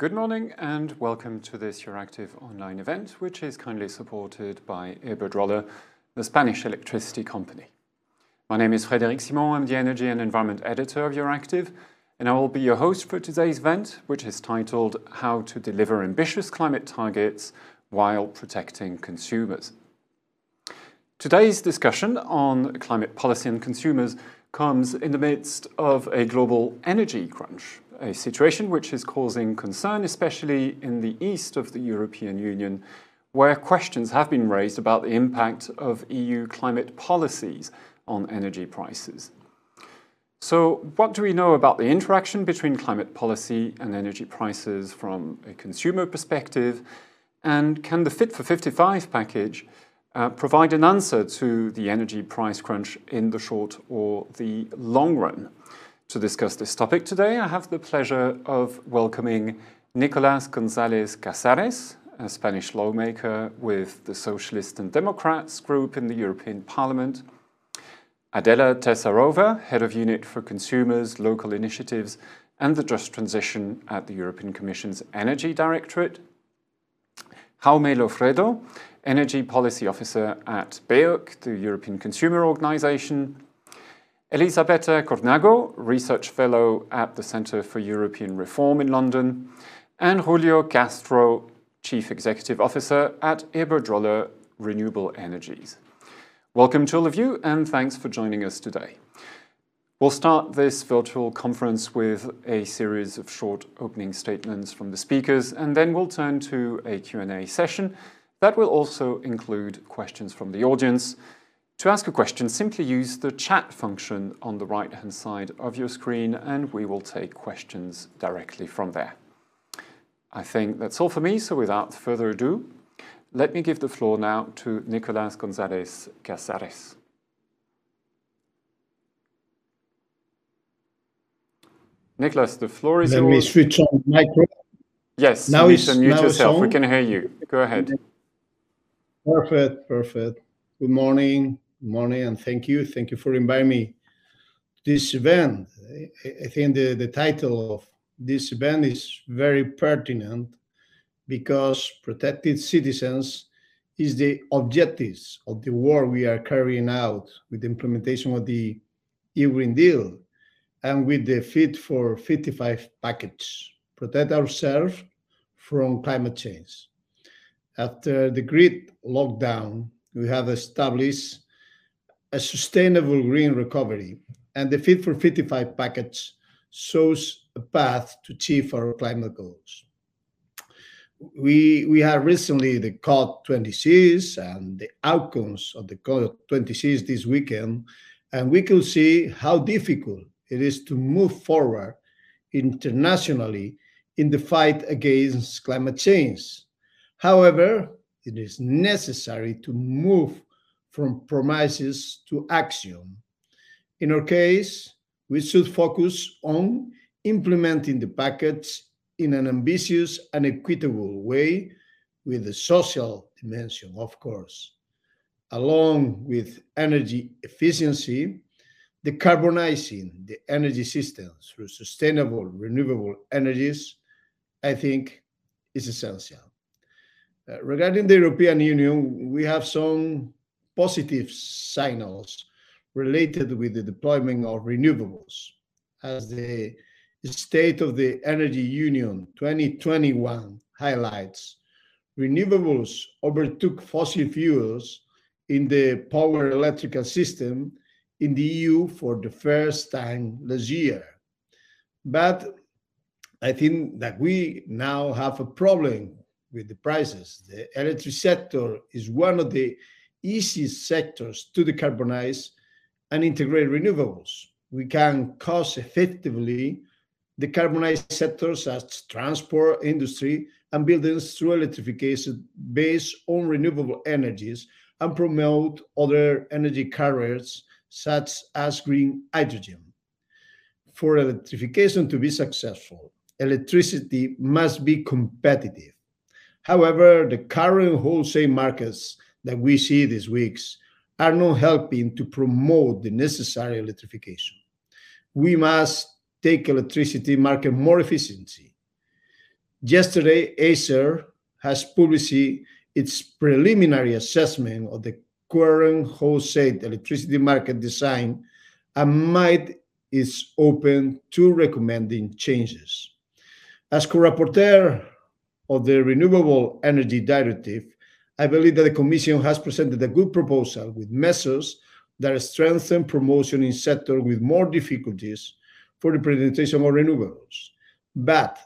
Good morning and welcome to this Euractiv online event, which is kindly supported by Iberdrola, the Spanish electricity company. My name is Frédéric Simon, I'm the Energy and Environment Editor of Euractiv, and I will be your host for today's event, which is titled How to Deliver Ambitious Climate Targets While Protecting Consumers. Today's discussion on climate policy and consumers comes in the midst of a global energy crunch a situation which is causing concern, especially in the east of the European Union, where questions have been raised about the impact of EU climate policies on energy prices. So, what do we know about the interaction between climate policy and energy prices from a consumer perspective? And can the Fit for 55 package uh, provide an answer to the energy price crunch in the short or the long run? To discuss this topic today, I have the pleasure of welcoming Nicolas González Casares, a Spanish lawmaker with the Socialists and Democrats group in the European Parliament, Adela Tesarova, Head of Unit for Consumers, Local Initiatives and the Just Transition at the European Commission's Energy Directorate, Jaume Loffredo, Energy Policy Officer at BEUC, the European Consumer Organization, Elisabetta Cornago, Research Fellow at the Centre for European Reform in London, and Julio Castro, Chief Executive Officer at Iberdrola Renewable Energies. Welcome to all of you, and thanks for joining us today. We'll start this virtual conference with a series of short opening statements from the speakers, and then we'll turn to a Q&A session that will also include questions from the audience. To ask a question, simply use the chat function on the right-hand side of your screen and we will take questions directly from there. I think that's all for me, so without further ado, let me give the floor now to Nicolas González Casares. Nicolas, the floor is Let yours. me switch on the micro. Yes, Now you it's- mute yourself. We can hear you. Go ahead. Perfect, perfect. Good morning, morning, and thank you. Thank you for inviting me to this event. I, think the, the title of this event is very pertinent because protected citizens is the objectives of the work we are carrying out with the implementation of the EU Green Deal and with the Fit for 55 package. Protect ourselves from climate change. After the grid lockdown, we have established a sustainable green recovery, and the Fit for 55 package shows a path to achieve our climate goals. We, we had recently the COP26 and the outcomes of the COP26 this weekend, and we could see how difficult it is to move forward internationally in the fight against climate change. However, it is necessary to move from promises to action. In our case, we should focus on implementing the package in an ambitious and equitable way with the social dimension, of course. Along with energy efficiency, decarbonizing the energy system through sustainable renewable energies, I think, is essential. Uh, regarding the European Union, we have some positive signals related with the deployment of renewables. As the State of the Energy Union 2021 highlights, renewables overtook fossil fuels in the power electrical system in the EU for the first time last year. But I think that we now have a problem with the prices. The electric sector is one of the easiest sectors to decarbonize and integrate renewables. We can cost effectively decarbonize sectors such as transport, industry, and buildings through electrification based on renewable energies and promote other energy carriers such as green hydrogen. For electrification to be successful, electricity must be competitive. However, the current wholesale markets that we see these weeks are not helping to promote the necessary electrification. We must take electricity market more efficiency. Yesterday, Acer has published its preliminary assessment of the current wholesale electricity market design and might is open to recommending changes. As co-rapporteur of the Renewable Energy Directive, I believe that the Commission has presented a good proposal with measures that strengthen promotion in sector with more difficulties for the presentation of renewables. But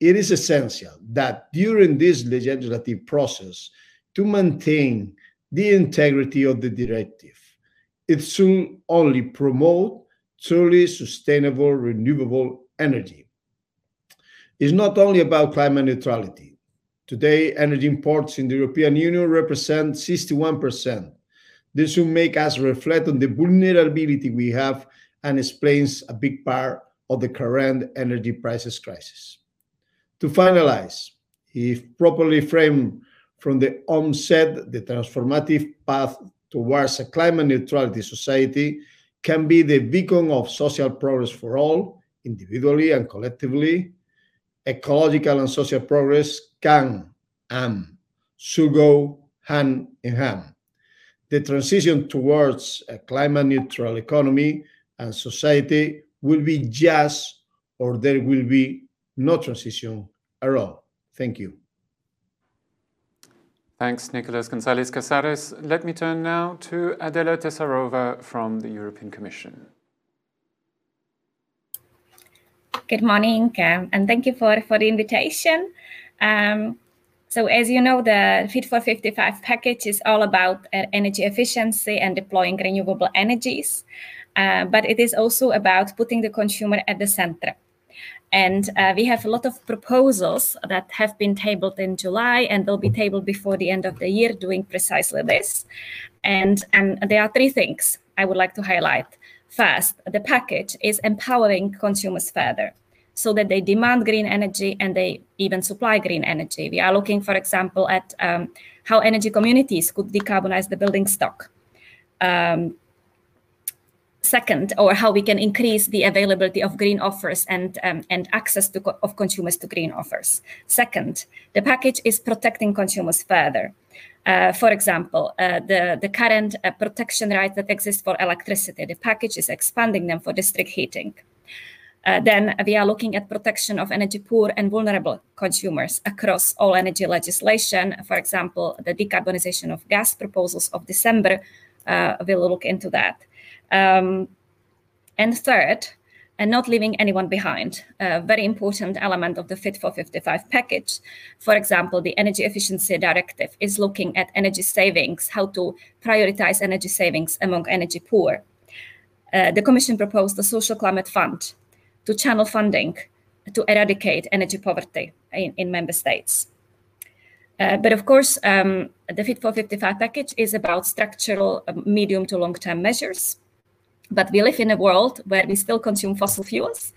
it is essential that during this legislative process to maintain the integrity of the directive. It should only promote truly sustainable renewable energy. It's not only about climate neutrality. Today, energy imports in the European Union represent 61%. This should make us reflect on the vulnerability we have and explains a big part of the current energy prices crisis. To finalize, if properly framed from the onset, the transformative path towards a climate neutrality society can be the beacon of social progress for all, individually and collectively. Ecological and social progress can am, should go hand in hand. The transition towards a climate neutral economy and society will be just or there will be no transition at all. Thank you. Thanks, Nicolas Gonzalez Casares. Let me turn now to Adela Tesarova from the European Commission. Good morning, um, and thank you for, for the invitation. Um, so as you know, the Fit for 55 package is all about uh, energy efficiency and deploying renewable energies, uh, but it is also about putting the consumer at the center. And uh, we have a lot of proposals that have been tabled in July and will be tabled before the end of the year doing precisely this. And um, there are three things I would like to highlight. First, the package is empowering consumers further so that they demand green energy and they even supply green energy. We are looking, for example, at um, how energy communities could decarbonize the building stock. Um, second, or how we can increase the availability of green offers and, um, and access to co of consumers to green offers. Second, the package is protecting consumers further. Uh, for example, uh, the, the current uh, protection rights that exist for electricity, the package is expanding them for district heating. Uh, then we are looking at protection of energy poor and vulnerable consumers across all energy legislation. For example, the decarbonization of gas proposals of December uh, will look into that. Um, and third, and not leaving anyone behind, a very important element of the Fit for 55 package. For example, the Energy Efficiency Directive is looking at energy savings, how to prioritize energy savings among energy poor. Uh, the Commission proposed a social climate fund to channel funding to eradicate energy poverty in, in member states. Uh, but of course, um, the Fit for 55 package is about structural uh, medium to long term measures but we live in a world where we still consume fossil fuels.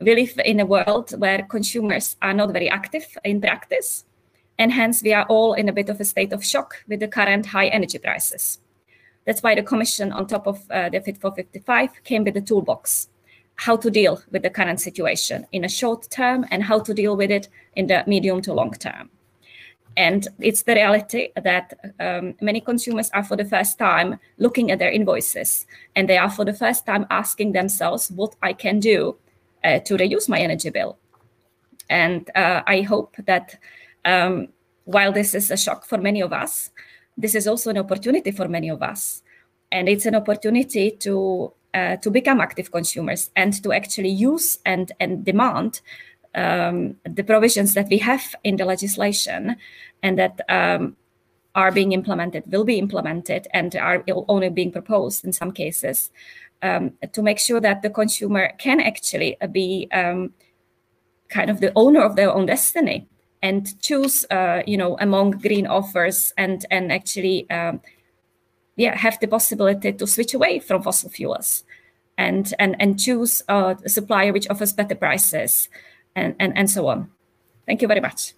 We live in a world where consumers are not very active in practice. And hence, we are all in a bit of a state of shock with the current high energy prices. That's why the Commission, on top of uh, the Fit for 55, came with a toolbox how to deal with the current situation in a short term and how to deal with it in the medium to long term. And it's the reality that um, many consumers are for the first time looking at their invoices and they are for the first time asking themselves what I can do uh, to reduce my energy bill. And uh, I hope that um, while this is a shock for many of us, this is also an opportunity for many of us. And it's an opportunity to uh, to become active consumers and to actually use and, and demand um, the provisions that we have in the legislation and that um, are being implemented, will be implemented, and are only being proposed in some cases um, to make sure that the consumer can actually be um, kind of the owner of their own destiny and choose, uh, you know, among green offers and and actually, um, yeah, have the possibility to switch away from fossil fuels and and and choose a supplier which offers better prices and, and, and so on. Thank you very much.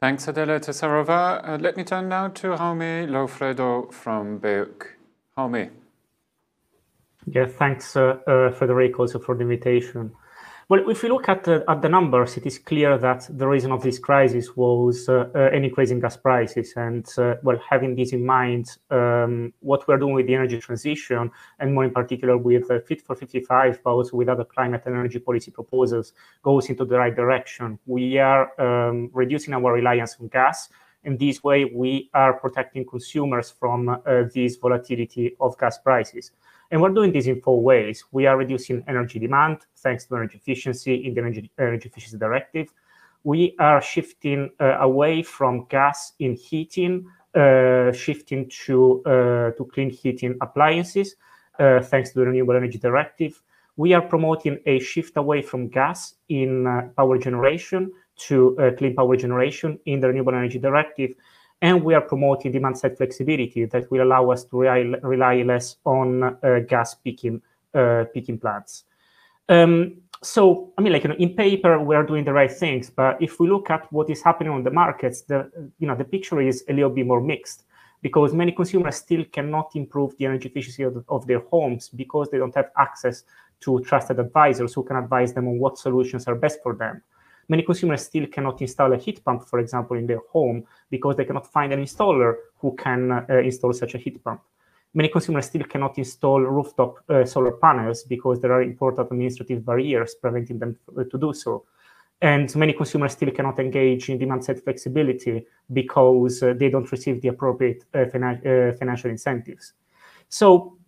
Thanks, Adela Tesarova. Uh, let me turn now to Jaume Loffredo from BEUC. Jaume. Yeah, thanks, uh, uh, Federico, also for the invitation. Well, if we look at the, at the numbers, it is clear that the reason of this crisis was uh, uh, an increase in gas prices. And uh, well, having this in mind, um, what we're doing with the energy transition, and more in particular with uh, Fit for 55, but also with other climate and energy policy proposals, goes into the right direction. We are um, reducing our reliance on gas. In this way, we are protecting consumers from uh, this volatility of gas prices. And we're doing this in four ways. We are reducing energy demand thanks to energy efficiency in the Energy, energy Efficiency Directive. We are shifting uh, away from gas in heating, uh, shifting to, uh, to clean heating appliances uh, thanks to the Renewable Energy Directive. We are promoting a shift away from gas in uh, power generation to uh, clean power generation in the Renewable Energy Directive and we are promoting demand side flexibility that will allow us to rely, less on uh, gas peaking uh, peaking plants. Um, so, I mean, like you know, in paper we are doing the right things, but if we look at what is happening on the markets, the you know the picture is a little bit more mixed because many consumers still cannot improve the energy efficiency of, of their homes because they don't have access to trusted advisors who can advise them on what solutions are best for them. Many consumers still cannot install a heat pump, for example, in their home because they cannot find an installer who can uh, install such a heat pump. Many consumers still cannot install rooftop uh, solar panels because there are important administrative barriers preventing them uh, to do so. And many consumers still cannot engage in demand side flexibility because uh, they don't receive the appropriate uh, finan uh, financial incentives. So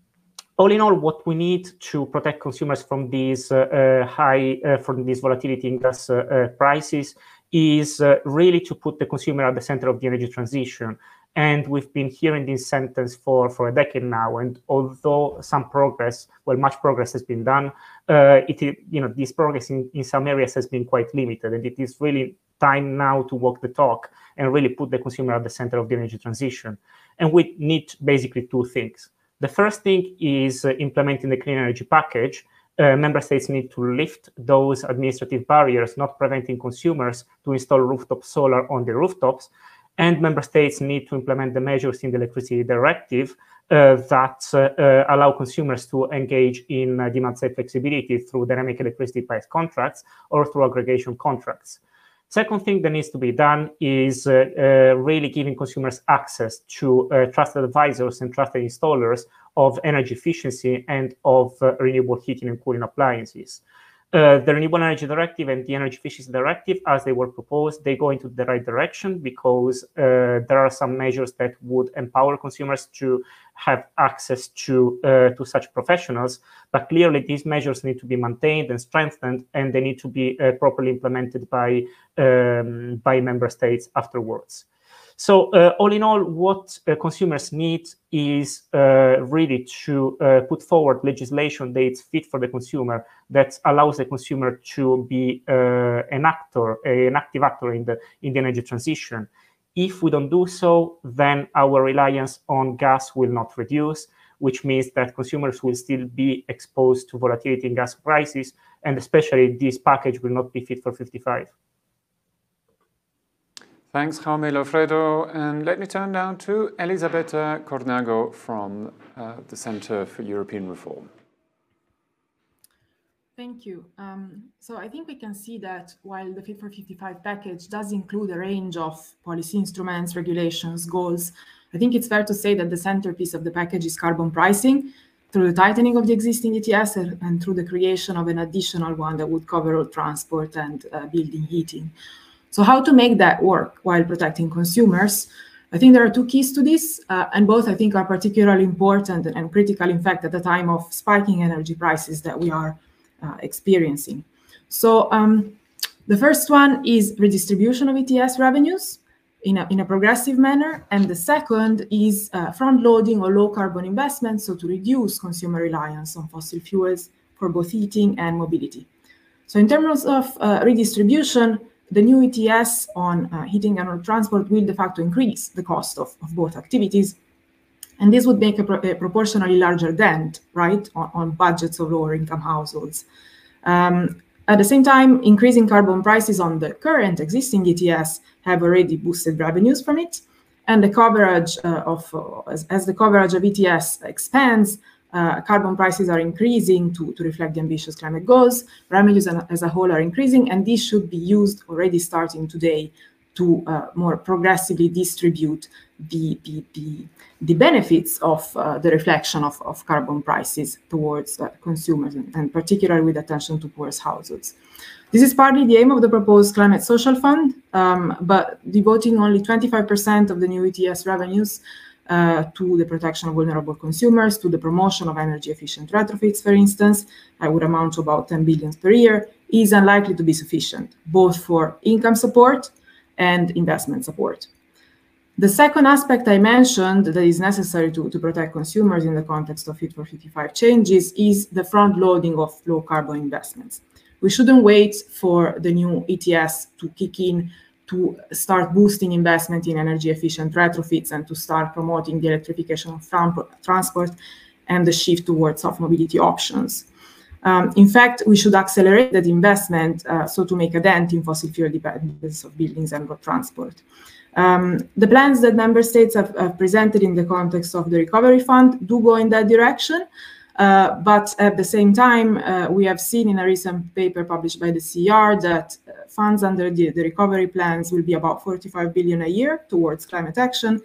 all in all, what we need to protect consumers from these uh, uh high, uh, from this volatility in gas uh, prices is really to put the consumer at the center of the energy transition. And we've been hearing this sentence for, for a decade now. And although some progress, well, much progress has been done, uh, it you know this progress in, in some areas has been quite limited. And it is really time now to walk the talk and really put the consumer at the center of the energy transition. And we need basically two things. The first thing is uh, implementing the clean energy package. Uh, member states need to lift those administrative barriers, not preventing consumers to install rooftop solar on their rooftops. And member states need to implement the measures in the electricity directive uh, that uh, uh, allow consumers to engage in uh, demand side flexibility through dynamic electricity price contracts or through aggregation contracts. Second thing that needs to be done is uh, uh, really giving consumers access to uh, trusted advisors and trusted installers of energy efficiency and of uh, renewable heating and cooling appliances. Uh, the Renewable Energy Directive and the Energy Efficiency Directive, as they were proposed, they go into the right direction because uh, there are some measures that would empower consumers to have access to uh, to such professionals. But clearly, these measures need to be maintained and strengthened, and they need to be uh, properly implemented by um, by member states afterwards. So uh, all in all, what uh, consumers need is uh, really to uh, put forward legislation that's fit for the consumer, that allows the consumer to be uh, an actor, an active actor in the, in the energy transition. If we don't do so, then our reliance on gas will not reduce, which means that consumers will still be exposed to volatility in gas prices, and especially this package will not be fit for 55. Thanks, Jaume Loffredo. And let me turn now to Elisabetta Cornago from uh, the Center for European Reform. Thank you. Um, so I think we can see that while the Fit for 55 package does include a range of policy instruments, regulations, goals, I think it's fair to say that the centerpiece of the package is carbon pricing through the tightening of the existing ETS and through the creation of an additional one that would cover all transport and uh, building heating. So how to make that work while protecting consumers? I think there are two keys to this, uh, and both I think are particularly important and critical, in fact, at the time of spiking energy prices that we are uh, experiencing. So um, the first one is redistribution of ETS revenues in a, in a progressive manner, and the second is uh, front-loading or low-carbon investments, so to reduce consumer reliance on fossil fuels for both heating and mobility. So in terms of uh, redistribution, the new ETS on uh, heating and transport will de facto increase the cost of, of both activities. And this would make a, pro a proportionally larger dent, right, on, on, budgets of lower income households. Um, at the same time, increasing carbon prices on the current existing ETS have already boosted revenues from it. And the coverage uh, of, uh, as, as, the coverage of ETS expands, uh, carbon prices are increasing to, to reflect the ambitious climate goals. Revenues as a whole are increasing, and this should be used already starting today to uh, more progressively distribute the, the, the, the benefits of uh, the reflection of, of carbon prices towards uh, consumers, and, and, particularly with attention to poorest households. This is partly the aim of the proposed Climate Social Fund, um, but devoting only 25% of the new ETS revenues uh, to the protection of vulnerable consumers, to the promotion of energy efficient retrofits, for instance, that would amount to about 10 billion per year, is unlikely to be sufficient, both for income support and investment support. The second aspect I mentioned that is necessary to, to protect consumers in the context of Fit for 55 changes is the front loading of low carbon investments. We shouldn't wait for the new ETS to kick in to start boosting investment in energy efficient retrofits and to start promoting the electrification of transport and the shift towards soft mobility options. Um, in fact, we should accelerate that investment uh, so to make a dent in fossil fuel dependence of buildings and road transport. Um, the plans that member states have, have, presented in the context of the recovery fund do go in that direction. Uh, but at the same time, uh, we have seen in a recent paper published by the CER that uh, funds under the, the recovery plans will be about 45 billion a year towards climate action,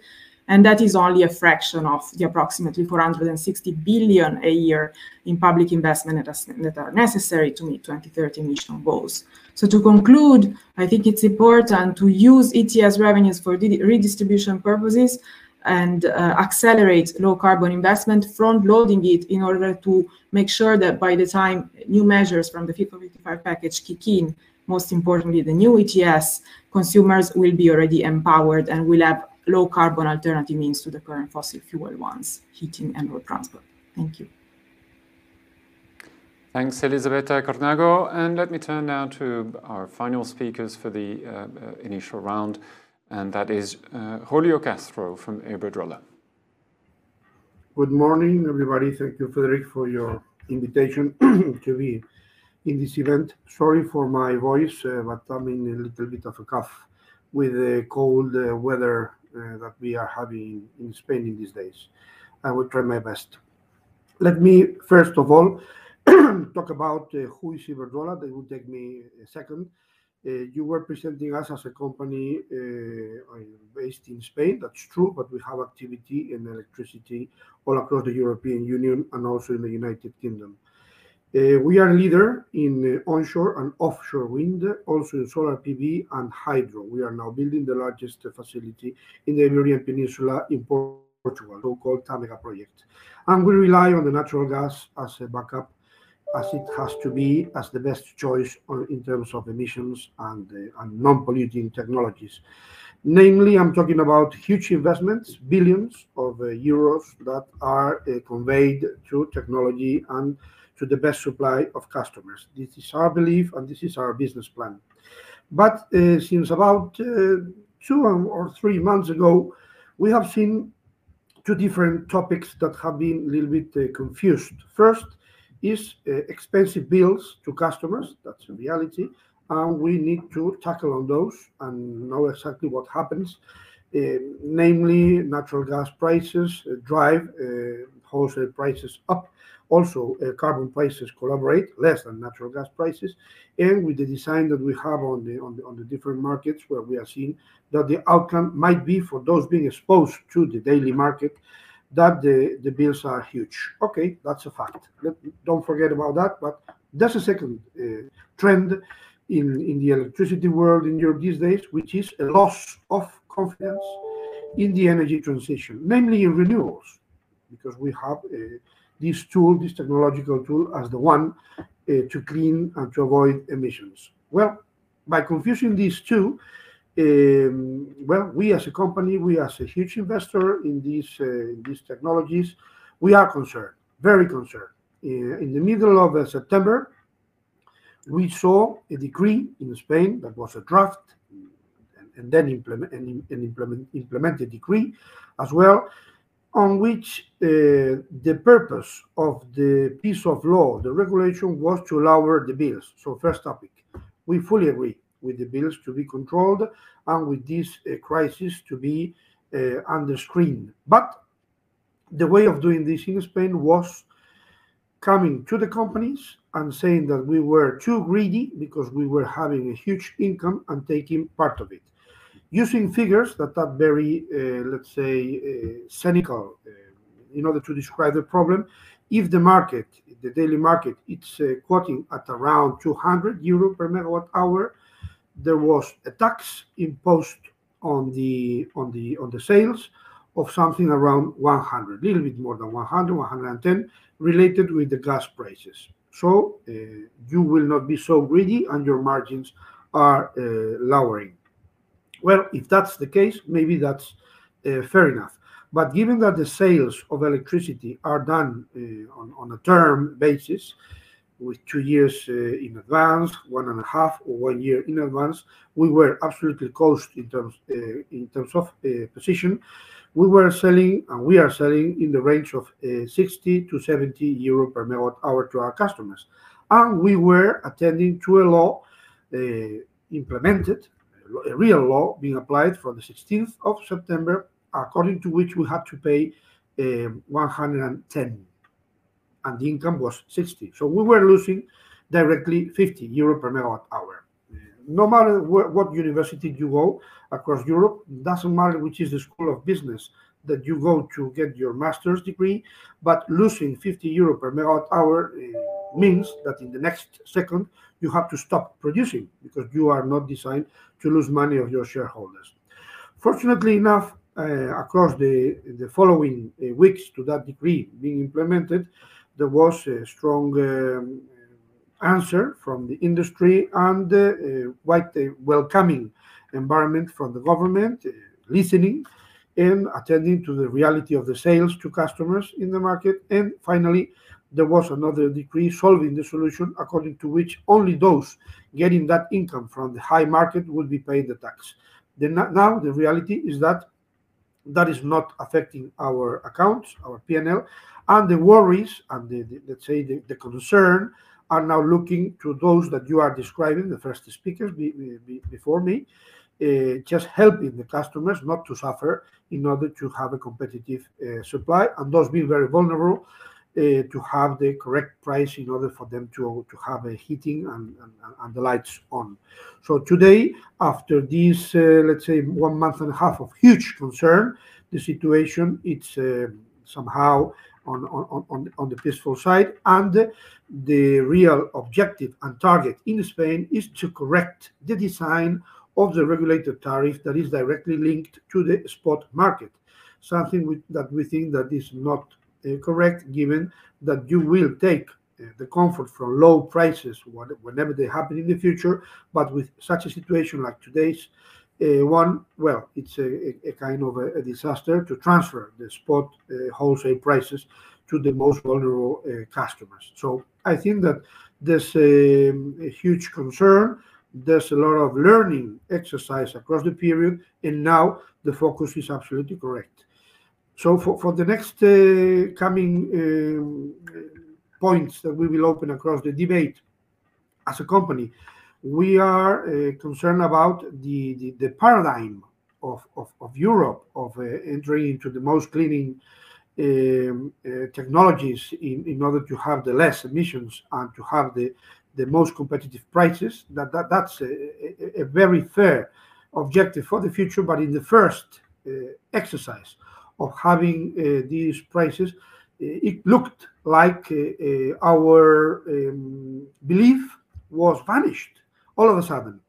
and that is only a fraction of the approximately 460 billion a year in public investment that are necessary to meet 2030 emission goals. So to conclude, I think it's important to use ETS revenues for redistribution purposes and uh, accelerate low carbon investment, front loading it in order to make sure that by the time new measures from the Fit for 55 package kick in, most importantly, the new ETS, consumers will be already empowered and will have low carbon alternative means to the current fossil fuel ones, heating and road transport. Thank you. Thanks, Elisabetta Cornago. And let me turn now to our final speakers for the uh, uh, initial round, and that is uh, Julio Castro from Iberdrola. Good morning, everybody. Thank you, Frederick, for your invitation to be in this event. Sorry for my voice, uh, but I'm in a little bit of a cough with the cold uh, weather uh, that we are having in Spain in these days. I will try my best. Let me, first of all, talk about uh, who is Iberdrola. That will take me a second. Uh, you were presenting us as a company uh, based in Spain. That's true, but we have activity in electricity all across the European Union and also in the United Kingdom. Uh, we are leader in onshore and offshore wind, also in solar PV and hydro. We are now building the largest facility in the Iberian Peninsula in Portugal, so-called Tamega project. And we rely on the natural gas as a backup, as it has to be as the best choice in terms of emissions and, uh, and non-polluting technologies. Namely, I'm talking about huge investments, billions of uh, euros that are uh, conveyed through technology and to the best supply of customers. This is our belief, and this is our business plan. But uh, since about uh, two or three months ago, we have seen two different topics that have been a little bit uh, confused. First is expensive bills to customers. That's a reality, and we need to tackle on those and know exactly what happens. Uh, namely, natural gas prices uh, drive uh, wholesale prices up also, uh, carbon prices collaborate less than natural gas prices, and with the design that we have on the on the on the different markets, where we are seeing that the outcome might be for those being exposed to the daily market, that the the bills are huge. Okay, that's a fact. Let, don't forget about that. But that's a second uh, trend in in the electricity world in Europe these days, which is a loss of confidence in the energy transition, namely in renewables, because we have. Uh, this tool, this technological tool, as the one uh, to clean and to avoid emissions. Well, by confusing these two, um, well, we as a company, we as a huge investor in these uh, in these technologies, we are concerned, very concerned. Uh, in the middle of uh, September, we saw a decree in Spain that was a draft and, and then implement an, implement, implemented decree as well on which uh, the purpose of the piece of law, the regulation, was to lower the bills. So, first topic, we fully agree with the bills to be controlled and with this uh, crisis to be uh, under screen. But the way of doing this in Spain was coming to the companies and saying that we were too greedy because we were having a huge income and taking part of it. Using figures that are very, uh, let's say, uh, cynical uh, in order to describe the problem. If the market, the daily market, it's uh, quoting at around 200 euro per megawatt hour, there was a tax imposed on the on the on the sales of something around 100, a little bit more than 100, 110, related with the gas prices. So uh, you will not be so greedy and your margins are uh, lowering. Well, if that's the case, maybe that's uh, fair enough. But given that the sales of electricity are done uh, on, on a term basis, with two years uh, in advance, one and a half or one year in advance, we were absolutely cost in terms uh, in terms of uh, position. We were selling and we are selling in the range of uh, 60 to 70 euro per megawatt hour to our customers, and we were attending to a law uh, implemented, a real law being applied from the 16th of September, according to which we had to pay um, 110 and the income was 60. So we were losing directly 50 euro per megawatt hour. No matter what university you go across Europe, doesn't matter which is the school of business that you go to get your master's degree, but losing 50 euro per megawatt hour uh, means that in the next second you have to stop producing because you are not designed to lose money of your shareholders. Fortunately enough, uh, across the, the following uh, weeks to that decree being implemented, there was a strong um, answer from the industry and uh, quite a welcoming environment from the government, uh, listening and attending to the reality of the sales to customers in the market. And finally, there was another decree solving the solution according to which only those getting that income from the high market would be paying the tax. The, now the reality is that that is not affecting our accounts, our P&L, and the worries and the, the let's say the, the, concern are now looking to those that you are describing, the first speakers be, be, before me, uh, just helping the customers not to suffer in order to have a competitive uh, supply and those being very vulnerable to have the correct price in order for them to, to have a heating and, and, and the lights on. So today, after this, uh, let's say, one month and a half of huge concern, the situation it's uh, somehow on, on, on, on the peaceful side. And the real objective and target in Spain is to correct the design of the regulated tariff that is directly linked to the spot market. Something we, that we think that is not uh, correct, given that you will take uh, the comfort from low prices whenever they happen in the future, but with such a situation like today's, uh, one, well, it's a, a kind of a, a, disaster to transfer the spot uh, wholesale prices to the most vulnerable uh, customers. So I think that there's a, a, huge concern. There's a lot of learning exercise across the period, and now the focus is absolutely correct. So for, for the next uh, coming um, points that we will open across the debate as a company, we are uh, concerned about the, the, the paradigm of, of, of, Europe of uh, entering into the most cleaning um, uh, technologies in, in order to have the less emissions and to have the, the most competitive prices. That, that That's a, a, a very fair objective for the future. But in the first uh, exercise of having uh, these prices, uh, it looked like our um, belief was vanished all of a sudden,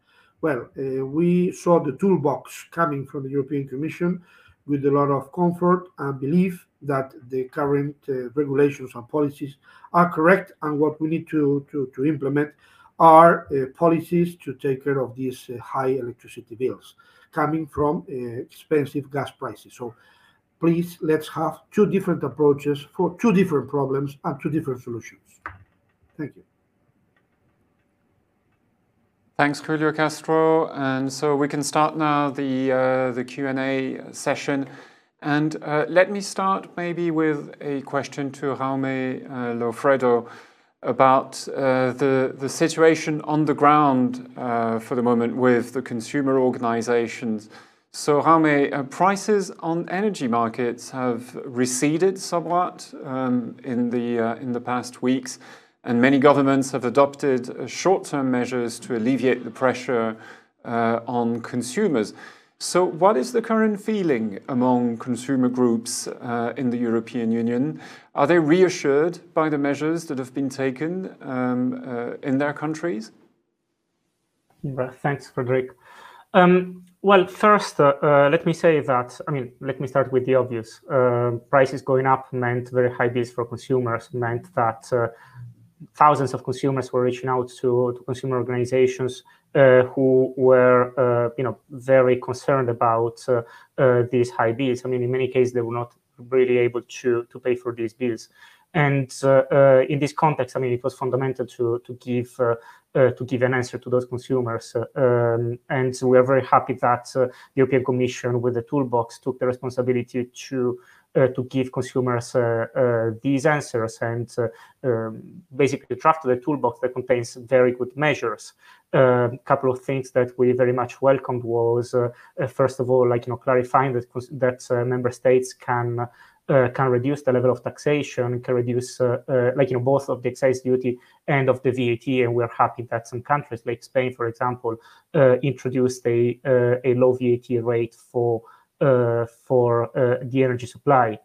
well, uh, we saw the toolbox coming from the European Commission with a lot of comfort and belief that the current uh, regulations and policies are correct, and what we need to, to, to implement are uh, policies to take care of these uh, high electricity bills coming from uh, expensive gas prices. So please, let's have two different approaches for two different problems and two different solutions. Thank you. Thanks, Julio Castro. And so we can start now the, uh, the Q&A session. And uh, let me start maybe with a question to Jaume uh, Loffredo about uh, the, the situation on the ground uh, for the moment with the consumer organizations. So Jaume, uh, prices on energy markets have receded somewhat um, in the uh, in the past weeks, and many governments have adopted uh, short-term measures to alleviate the pressure uh, on consumers. So, what is the current feeling among consumer groups uh, in the European Union? Are they reassured by the measures that have been taken um, uh, in their countries? Thanks, Frederick. Um, well, first, uh, uh, let me say that, I mean, let me start with the obvious. Uh, prices going up meant very high bills for consumers, meant that uh, thousands of consumers were reaching out to, to consumer organizations uh, who were, uh, you know, very concerned about these high bills. I mean, in many cases, they were not really able to, to pay for these bills. And in this context, I mean, it was fundamental to, to give uh, to give an answer to those consumers. Um, and we are very happy that uh, the European Commission, with the toolbox, took the responsibility to uh, to give consumers uh, uh, these answers and uh, um, basically drafted a toolbox that contains very good measures. A um, couple of things that we very much welcomed was, first of all, like you know, clarifying that that member states can uh, can reduce the level of taxation, can reduce, uh, uh, like, you know, both of the excise duty and of the VAT. And we're happy that some countries, like Spain, for example, introduced a, a low VAT rate for, for the energy supply.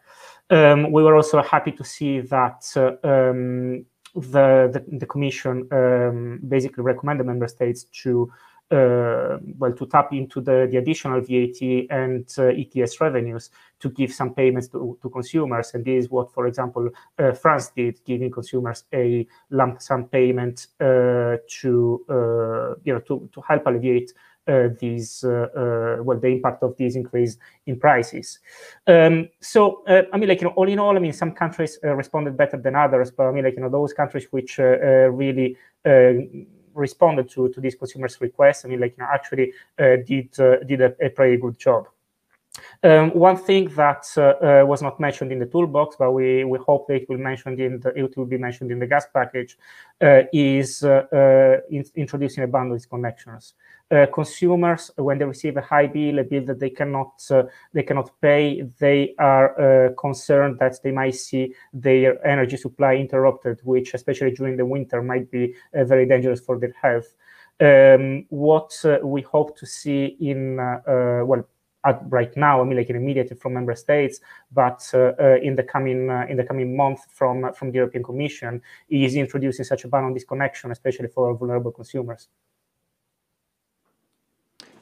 Um, we were also happy to see that um, the, the, the, Commission um, basically recommended member states to uh, well, to tap into the, the additional VAT and uh, ETS revenues to give some payments to, to consumers. And this is what, for example, uh, France did, giving consumers a lump sum payment uh, to, uh, you know, to, to help alleviate uh, these uh, uh, well the impact of this increase in prices. Um, so I mean, like you know, all in all, I mean, some countries responded better than others, but I mean, like you know, those countries which really responded to to these consumers' requests. I mean, like you know, actually uh, did uh, did a, a, pretty good job. Um, one thing that uh, uh, was not mentioned in the toolbox, but we, we hope that it will mentioned in the, it will be mentioned in the gas package, uh, is uh, in, introducing a bundle disconnections. Uh, consumers when they receive a high bill, a bill that they cannot uh, they cannot pay, they are uh, concerned that they might see their energy supply interrupted, which especially during the winter might be uh, very dangerous for their health. Um, what uh, we hope to see in well right now, I mean, like immediately from member states, but uh, uh, in the coming uh, in the coming month from from the European Commission is introducing such a ban on disconnection, especially for vulnerable consumers.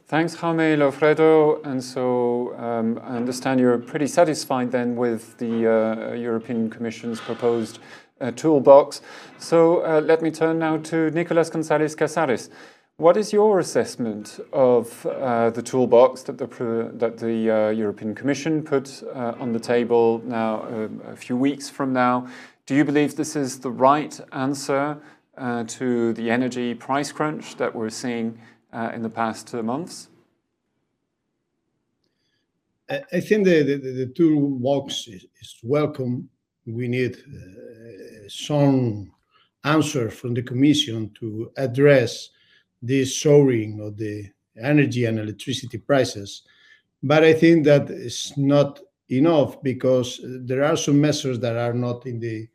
Thanks, Jaume Loffredo. And so um, I understand you're pretty satisfied then with the uh, European Commission's proposed uh, toolbox. So uh, let me turn now to Nicolas Gonzalez Casares. What is your assessment of uh, the toolbox that the, that the uh, European Commission put uh, on the table now um, a few weeks from now? Do you believe this is the right answer to the energy price crunch that we're seeing uh, in the past two months? I think the, the, the toolbox is, is welcome. We need uh, some answer from the Commission to address this soaring of the energy and electricity prices. But I think that is not enough because there are some measures that are not in the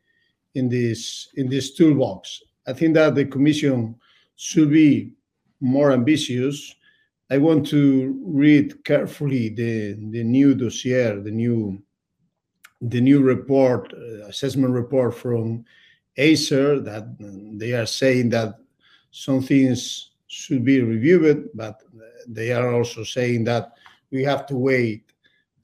in this in this toolbox. I think that the Commission should be more ambitious, I want to read carefully the, the new dossier, the new the new report, uh, assessment report from Acer that they are saying that some things should be reviewed, but they are also saying that we have to wait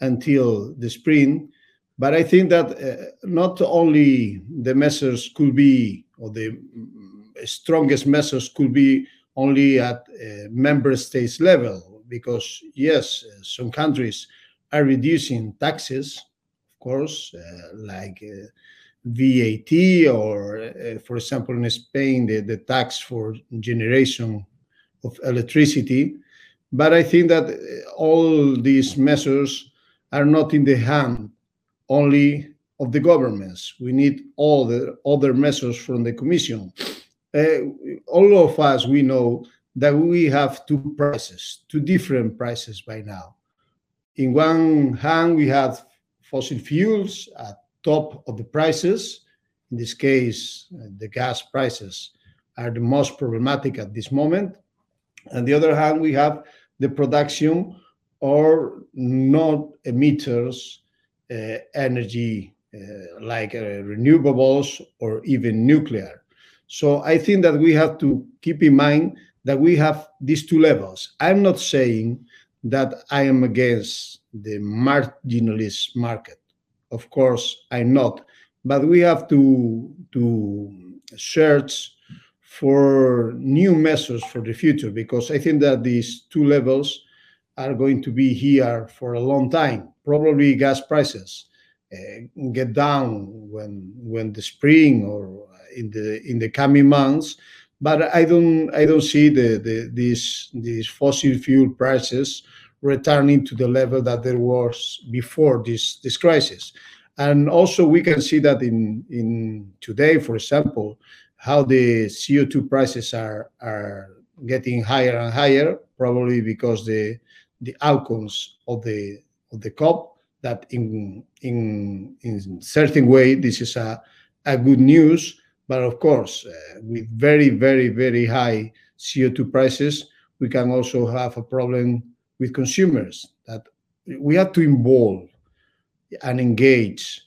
until the spring. But I think that uh, not only the measures could be, or the strongest measures could be only at member states level because yes some countries are reducing taxes of course uh, like uh, VAT or uh, for example in Spain the, the tax for generation of electricity but I think that all these measures are not in the hand only of the governments. We need all the other measures from the Commission uh, all of us we know that we have two prices, two different prices by now. in one hand, we have fossil fuels at top of the prices. In this case, the gas prices are the most problematic at this moment. On the other hand, we have the production or non-emitters uh, energy uh, like uh, renewables or even nuclear. So I think that we have to keep in mind that we have these two levels. I'm not saying that I am against the marginalist market. Of course, I'm not. But we have to search for new measures for the future, because I think that these two levels are going to be here for a long time. Probably gas prices uh, get down when when the spring or in the in the coming months. But I don't see the, the these these fossil fuel prices returning to the level that there was before this this crisis. And also we can see that in in today, for example, how the CO2 prices are are getting higher and higher, probably because the the outcomes of the of the COP that in a certain way, this is a good news. But of course, uh, with very very very high CO2 prices, we can also have a problem with consumers, that we have to involve and engage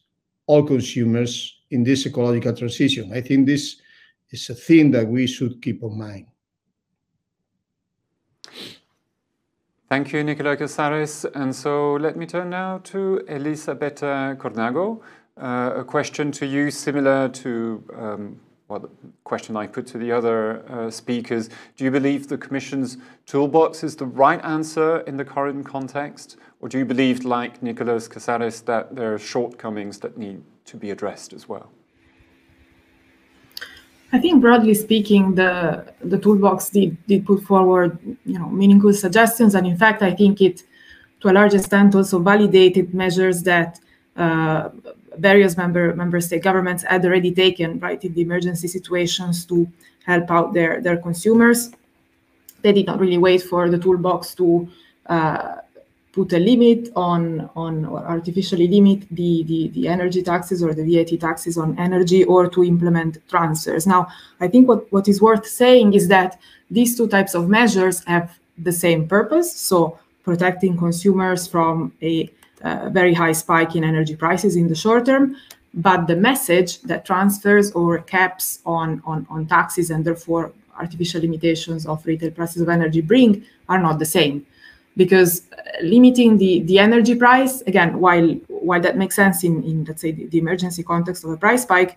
all consumers in this ecological transition. I think this is a thing that we should keep in mind. Thank you, Nicolás Casares. And so let me turn now to Elisabetta Cornago. Uh, a question to you similar to um, the question I put to the other uh, speakers. Do you believe the Commission's toolbox is the right answer in the current context, or do you believe, like Nicolás Casares, that there are shortcomings that need to be addressed as well? I think broadly speaking, the the toolbox did did put forward you know meaningful suggestions. And in fact, I think it, to a large extent, also validated measures that uh, various member member state governments had already taken right in the emergency situations to help out their consumers. They did not really wait for the toolbox to uh, put a limit on or artificially limit the the energy taxes or the VAT taxes on energy or to implement transfers. Now, I think what, what is worth saying is that these two types of measures have the same purpose, so protecting consumers from a very high spike in energy prices in the short term. But the message that transfers or caps on, on, on taxes, and therefore artificial limitations of retail prices of energy bring, are not the same. Because uh, limiting the the energy price, again, while while that makes sense in, in let's say, the emergency context of a price spike,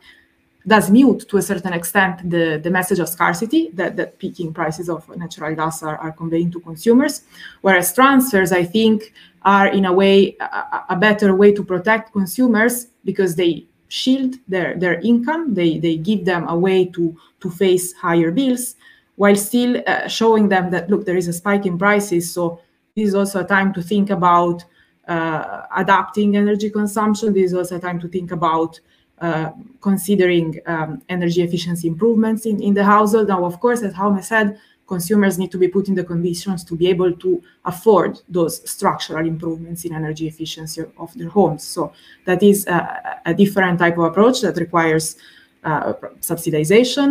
does mute, to a certain extent, the the message of scarcity that that peaking prices of natural gas are conveying to consumers. Whereas transfers, I think, are in a way, a better way to protect consumers because they shield their their income. They they give them a way to to face higher bills while still uh, showing them that, look, there is a spike in prices, this is also a time to think about uh, adapting energy consumption. This is also a time to think about uh, considering um, energy efficiency improvements in the household. Now, of course, as Jaume said, consumers need to be put in the conditions to be able to afford those structural improvements in energy efficiency of their homes. So that is a different type of approach that requires uh, subsidization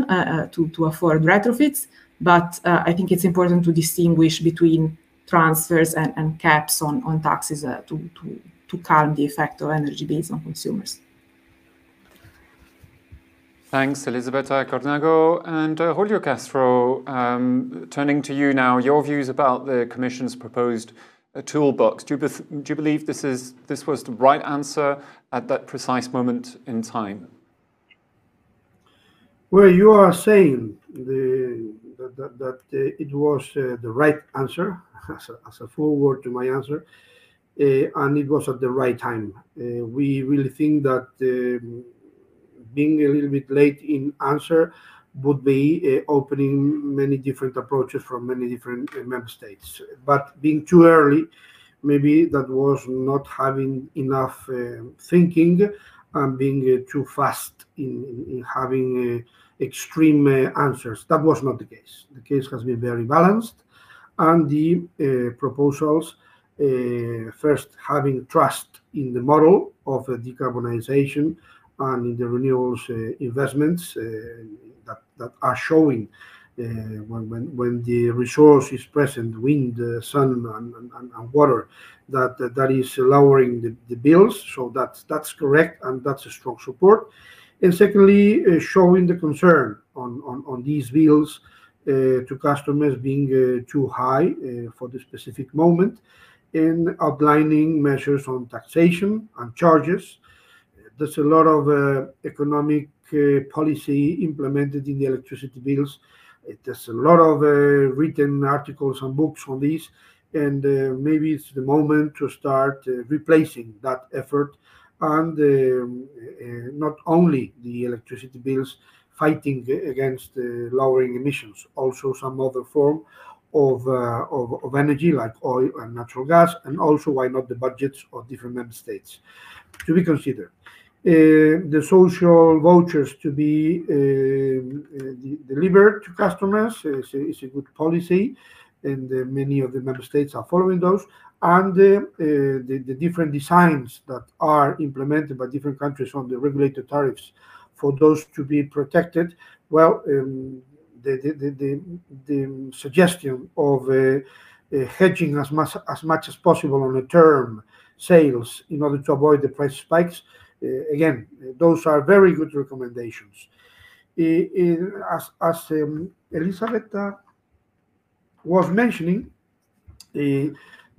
to afford retrofits. But I think it's important to distinguish between transfers and caps on taxes uh, to calm the effect of energy bills on consumers. Thanks, Elisabetta Cornago. And uh, Julio Castro, um, turning to you now, your views about the Commission's proposed uh, toolbox. Do you believe this is, this was the right answer at that precise moment in time? Well, you are saying that uh, it was uh, the right answer, as a forward to my answer, uh, and it was at the right time. We really think that um, being a little bit late in answer would be opening many different approaches from many different member states. But being too early, maybe that was not having enough thinking and being too fast in having extreme uh, answers. That was not the case. The case has been very balanced, and the uh, proposals uh, first having trust in the model of decarbonization and in the renewables investments that that are showing when when, when the resource is present, wind, sun, and and water, that that is lowering the the bills. So that's correct, and that's a strong support. And secondly, uh, showing the concern on on, on these bills uh, to customers being uh, too high for the specific moment and outlining measures on taxation and charges. There's a lot of economic policy implemented in the electricity bills. There's a lot of written articles and books on this, and maybe it's the moment to start replacing that effort and um, uh, uh, not only the electricity bills fighting against uh, lowering emissions, also some other form of of energy like oil and natural gas, and also why not the budgets of different member states to be considered. The social vouchers to be um, delivered to customers is a good policy, and many of the member states are following those. And uh, the different designs that are implemented by different countries on the regulated tariffs for those to be protected, well, um, the suggestion of uh, uh, hedging as much as much as possible on a term sales in order to avoid the price spikes, again, those are very good recommendations. As um, Elisabetta was mentioning,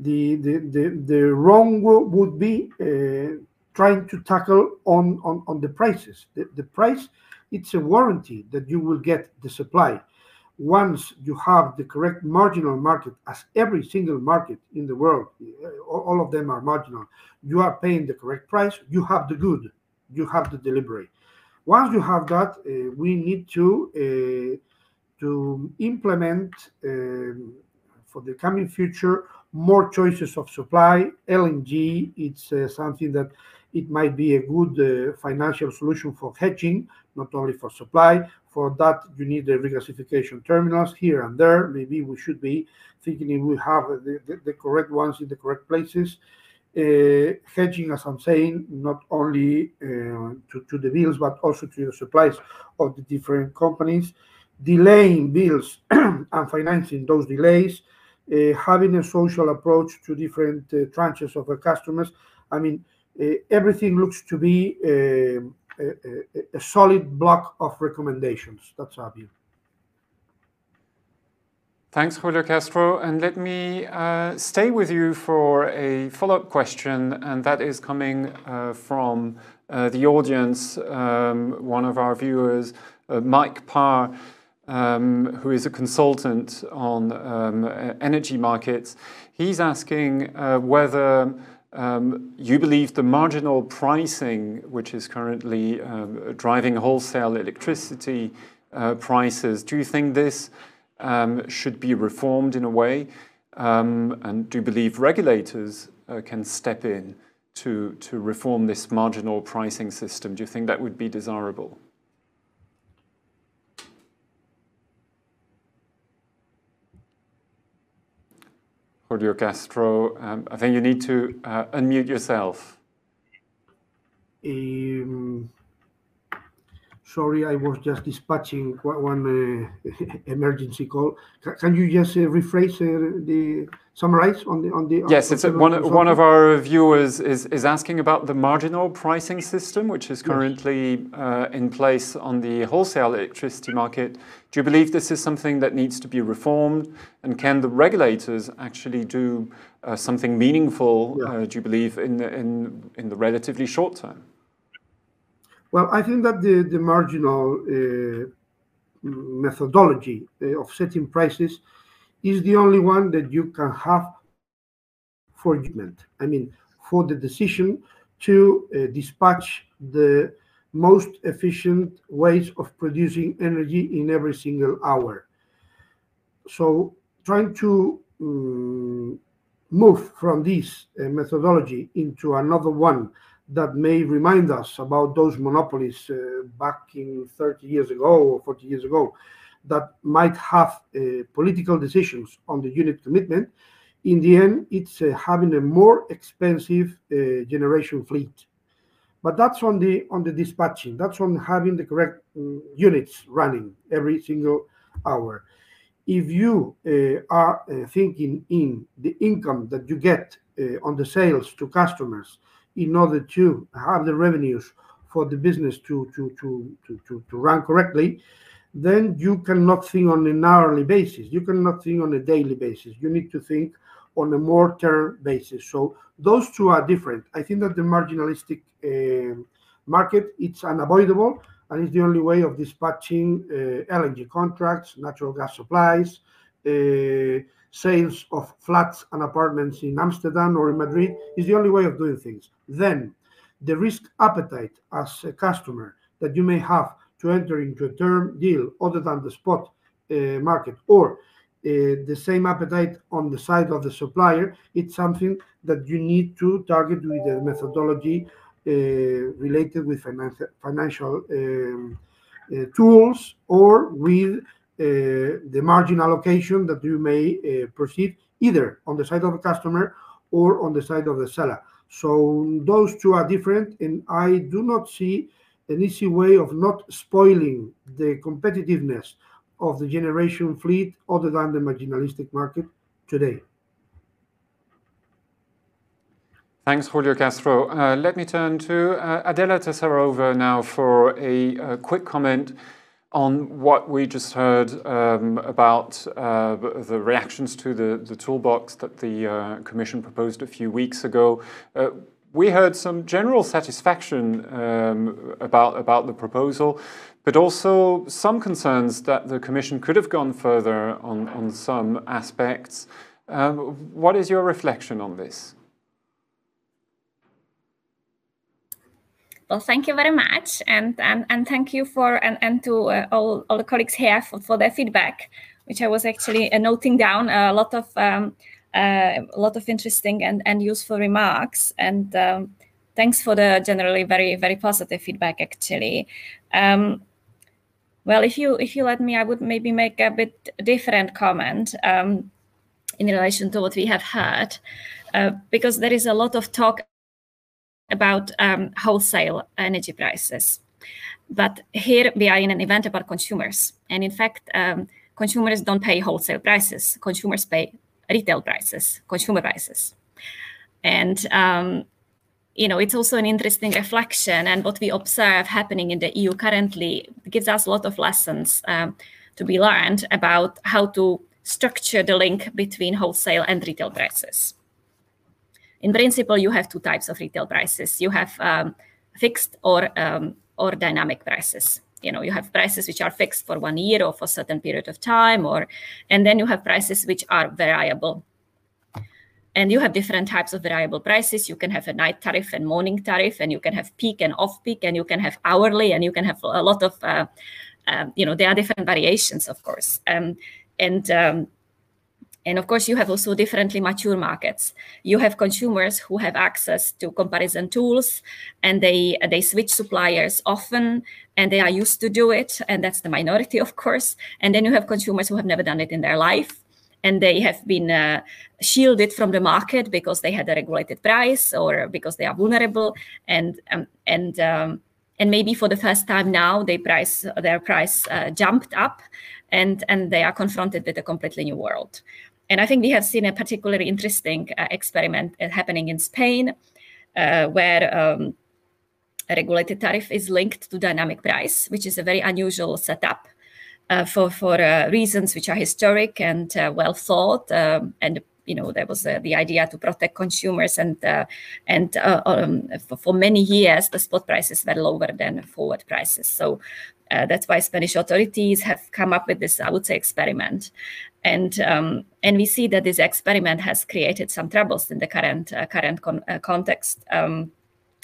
the the the, the wrong would be uh, trying to tackle on on, on the prices. The the price, it's a warranty that you will get the supply. Once you have the correct marginal market, as every single market in the world, uh, all of them are marginal, you are paying the correct price, you have the good, you have the delivery. Once you have that, uh, we need to implement um, for the coming future more choices of supply. LNG, it's uh, something that it might be a good uh, financial solution for hedging, not only for supply. For that, you need the regasification terminals here and there. Maybe we should be thinking if we have the the correct ones in the correct places. Uh, hedging, as I'm saying, not only to the bills, but also to the supplies of the different companies, delaying bills and financing those delays, Uh, having a social approach to different uh, tranches of our customers. I mean, uh, everything looks to be um, a solid block of recommendations. That's our view. Thanks, Julio Castro. And let me stay with you for a follow-up question, and that is coming from the audience, um, one of our viewers, Mike Parr, Um, who is a consultant on um, energy markets. He's asking uh, whether um, you believe the marginal pricing, which is currently driving wholesale electricity uh, prices, do you think this should be reformed in a way? And do you believe regulators uh, can step in to reform this marginal pricing system? Do you think that would be desirable? Julio Castro, um, I think you need to uh, unmute yourself. Um, Sorry, I was just dispatching one uh, emergency call. Can you just uh, rephrase uh, the summarize on the? Yes, It's one of our viewers is asking about the marginal pricing system, which is currently in place on the wholesale electricity market. Do you believe this is something that needs to be reformed? And can the regulators actually do something meaningful, do you believe, in the relatively short term? I think that the marginal uh, methodology uh, of setting prices is the only one that you can have for judgment. I mean, for the decision to uh, dispatch the most efficient ways of producing energy in every single hour. So trying to mm, move from this methodology into another one that may remind us about those monopolies back in 30 years ago or 40 years ago that might have political decisions on the unit commitment in the end, it's uh, having a more expensive uh, generation fleet. But that's on the on the dispatching. That's on having the correct um, units running every single hour. If you uh, are uh, thinking in the income that you get uh, on the sales to customers in order to have the revenues for the business to to to to to, to run correctly, then you cannot think on an hourly basis. You cannot think on a daily basis. You need to think on a more term basis. So those two are different. I think that the marginalistic uh, market it's unavoidable and it's the only way of dispatching uh, LNG contracts, natural gas supplies, uh, sales of flats and apartments in Amsterdam or in Madrid is the only way of doing things. Then the risk appetite as a customer that you may have to enter into a term deal other than the spot uh, market or uh, the same appetite on the side of the supplier, it's something that you need to target with a methodology uh, related with financial um, uh, tools or with the margin allocation that you may proceed either on the side of the customer or on the side of the seller. So those two are different, and I do not see an easy way of not spoiling the competitiveness of the generation fleet other than the marginalistic market today. Thanks, Julio Castro. Uh, let me turn to uh, Adela Tesarova now for a, a, quick comment on what we just heard um, about uh, the reactions to the, the toolbox that the uh, Commission proposed a few weeks ago. Uh, we heard some general satisfaction um, about, about the proposal, but also some concerns that the Commission could have gone further on, on some aspects. Um, what is your reflection on this? Well, thank you very much, and and, and thank you for and, and to uh, all, all the colleagues here for, for their feedback, which I was actually uh, noting down a lot of um, uh, a lot of interesting and, and useful remarks. And um, thanks for the generally very very positive feedback. Actually, um, well, if you if you let me, I would maybe make a bit different comment um, in relation to what we have heard, uh, because there is a lot of talk about um, wholesale energy prices. But here we are in an event about consumers, and in fact, um, consumers don't pay wholesale prices. Consumers pay retail prices, consumer prices, and um, you know, it's also an interesting reflection. And what we observe happening in the EU currently gives us a lot of lessons um, to be learned about how to structure the link between wholesale and retail prices. In principle, you have two types of retail prices. You have um, fixed or um, or dynamic prices. You know, you have prices which are fixed for one year or for a certain period of time, or and then you have prices which are variable and you have different types of variable prices you can have a night tariff and morning tariff and you can have peak and off peak and you can have hourly and you can have a lot of uh, um, you know there are different variations of course um, and um, and of course you have also differently mature markets. You have consumers who have access to comparison tools and they they switch suppliers often and they are used to do it and that's the minority of course. And then you have consumers who have never done it in their life and they have been uh, shielded from the market because they had a regulated price or because they are vulnerable. And um, and um, and maybe for the first time now they price their price uh, jumped up and and they are confronted with a completely new world and i think we have seen a particularly interesting uh, experiment uh, happening in spain uh, where um, a regulated tariff is linked to dynamic price which is a very unusual setup uh, for for uh, reasons which are historic and uh, well thought. Um, and you know there was the idea to protect consumers, and and um, for, for, many years the spot prices were lower than forward prices. So. that's why Spanish authorities have come up with this, I would say, experiment, and um, and we see that this experiment has created some troubles in the current uh, current con- uh, context. Um,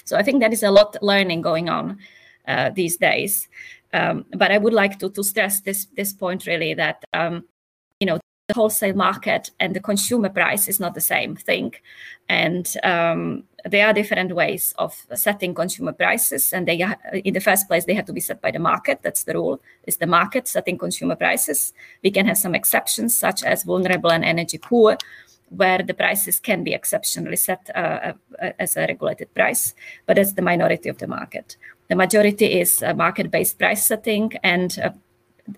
so I think there is a lot learning going on uh, these days, um, but I would like to, to stress this, this point really that, um, the wholesale market and the consumer price is not the same thing. And um, there are different ways of setting consumer prices. And they, in the first place, they have to be set by the market. That's the rule. It's the market setting consumer prices. We can have some exceptions, such as vulnerable and energy poor where the prices can be exceptionally set uh, uh, as a regulated price, but that's the minority of the market. The majority is market-based price setting, and uh,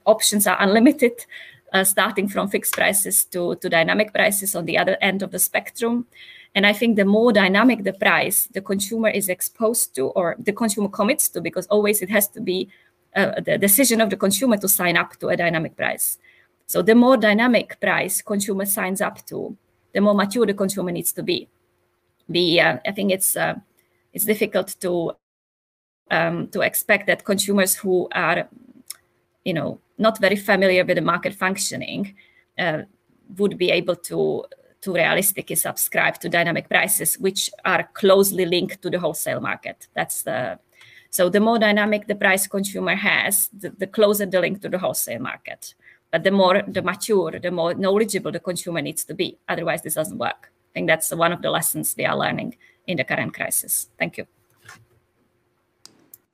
options are unlimited, uh, starting from fixed prices to, to dynamic prices on the other end of the spectrum. And I think the more dynamic the price the consumer is exposed to, or the consumer commits to, because always it has to be uh, the decision of the consumer to sign up to a dynamic price. So the more dynamic price consumer signs up to, the more mature the consumer needs to be. The uh, I think it's uh, it's difficult to um, to expect that consumers who are, you know, not very familiar with the market functioning uh, would be able to to realistically subscribe to dynamic prices, which are closely linked to the wholesale market. That's the so the more dynamic the price consumer has, the, the closer the link to the wholesale market. But the more the mature, the more knowledgeable the consumer needs to be. Otherwise, this doesn't work. I think that's one of the lessons they are learning in the current crisis. Thank you.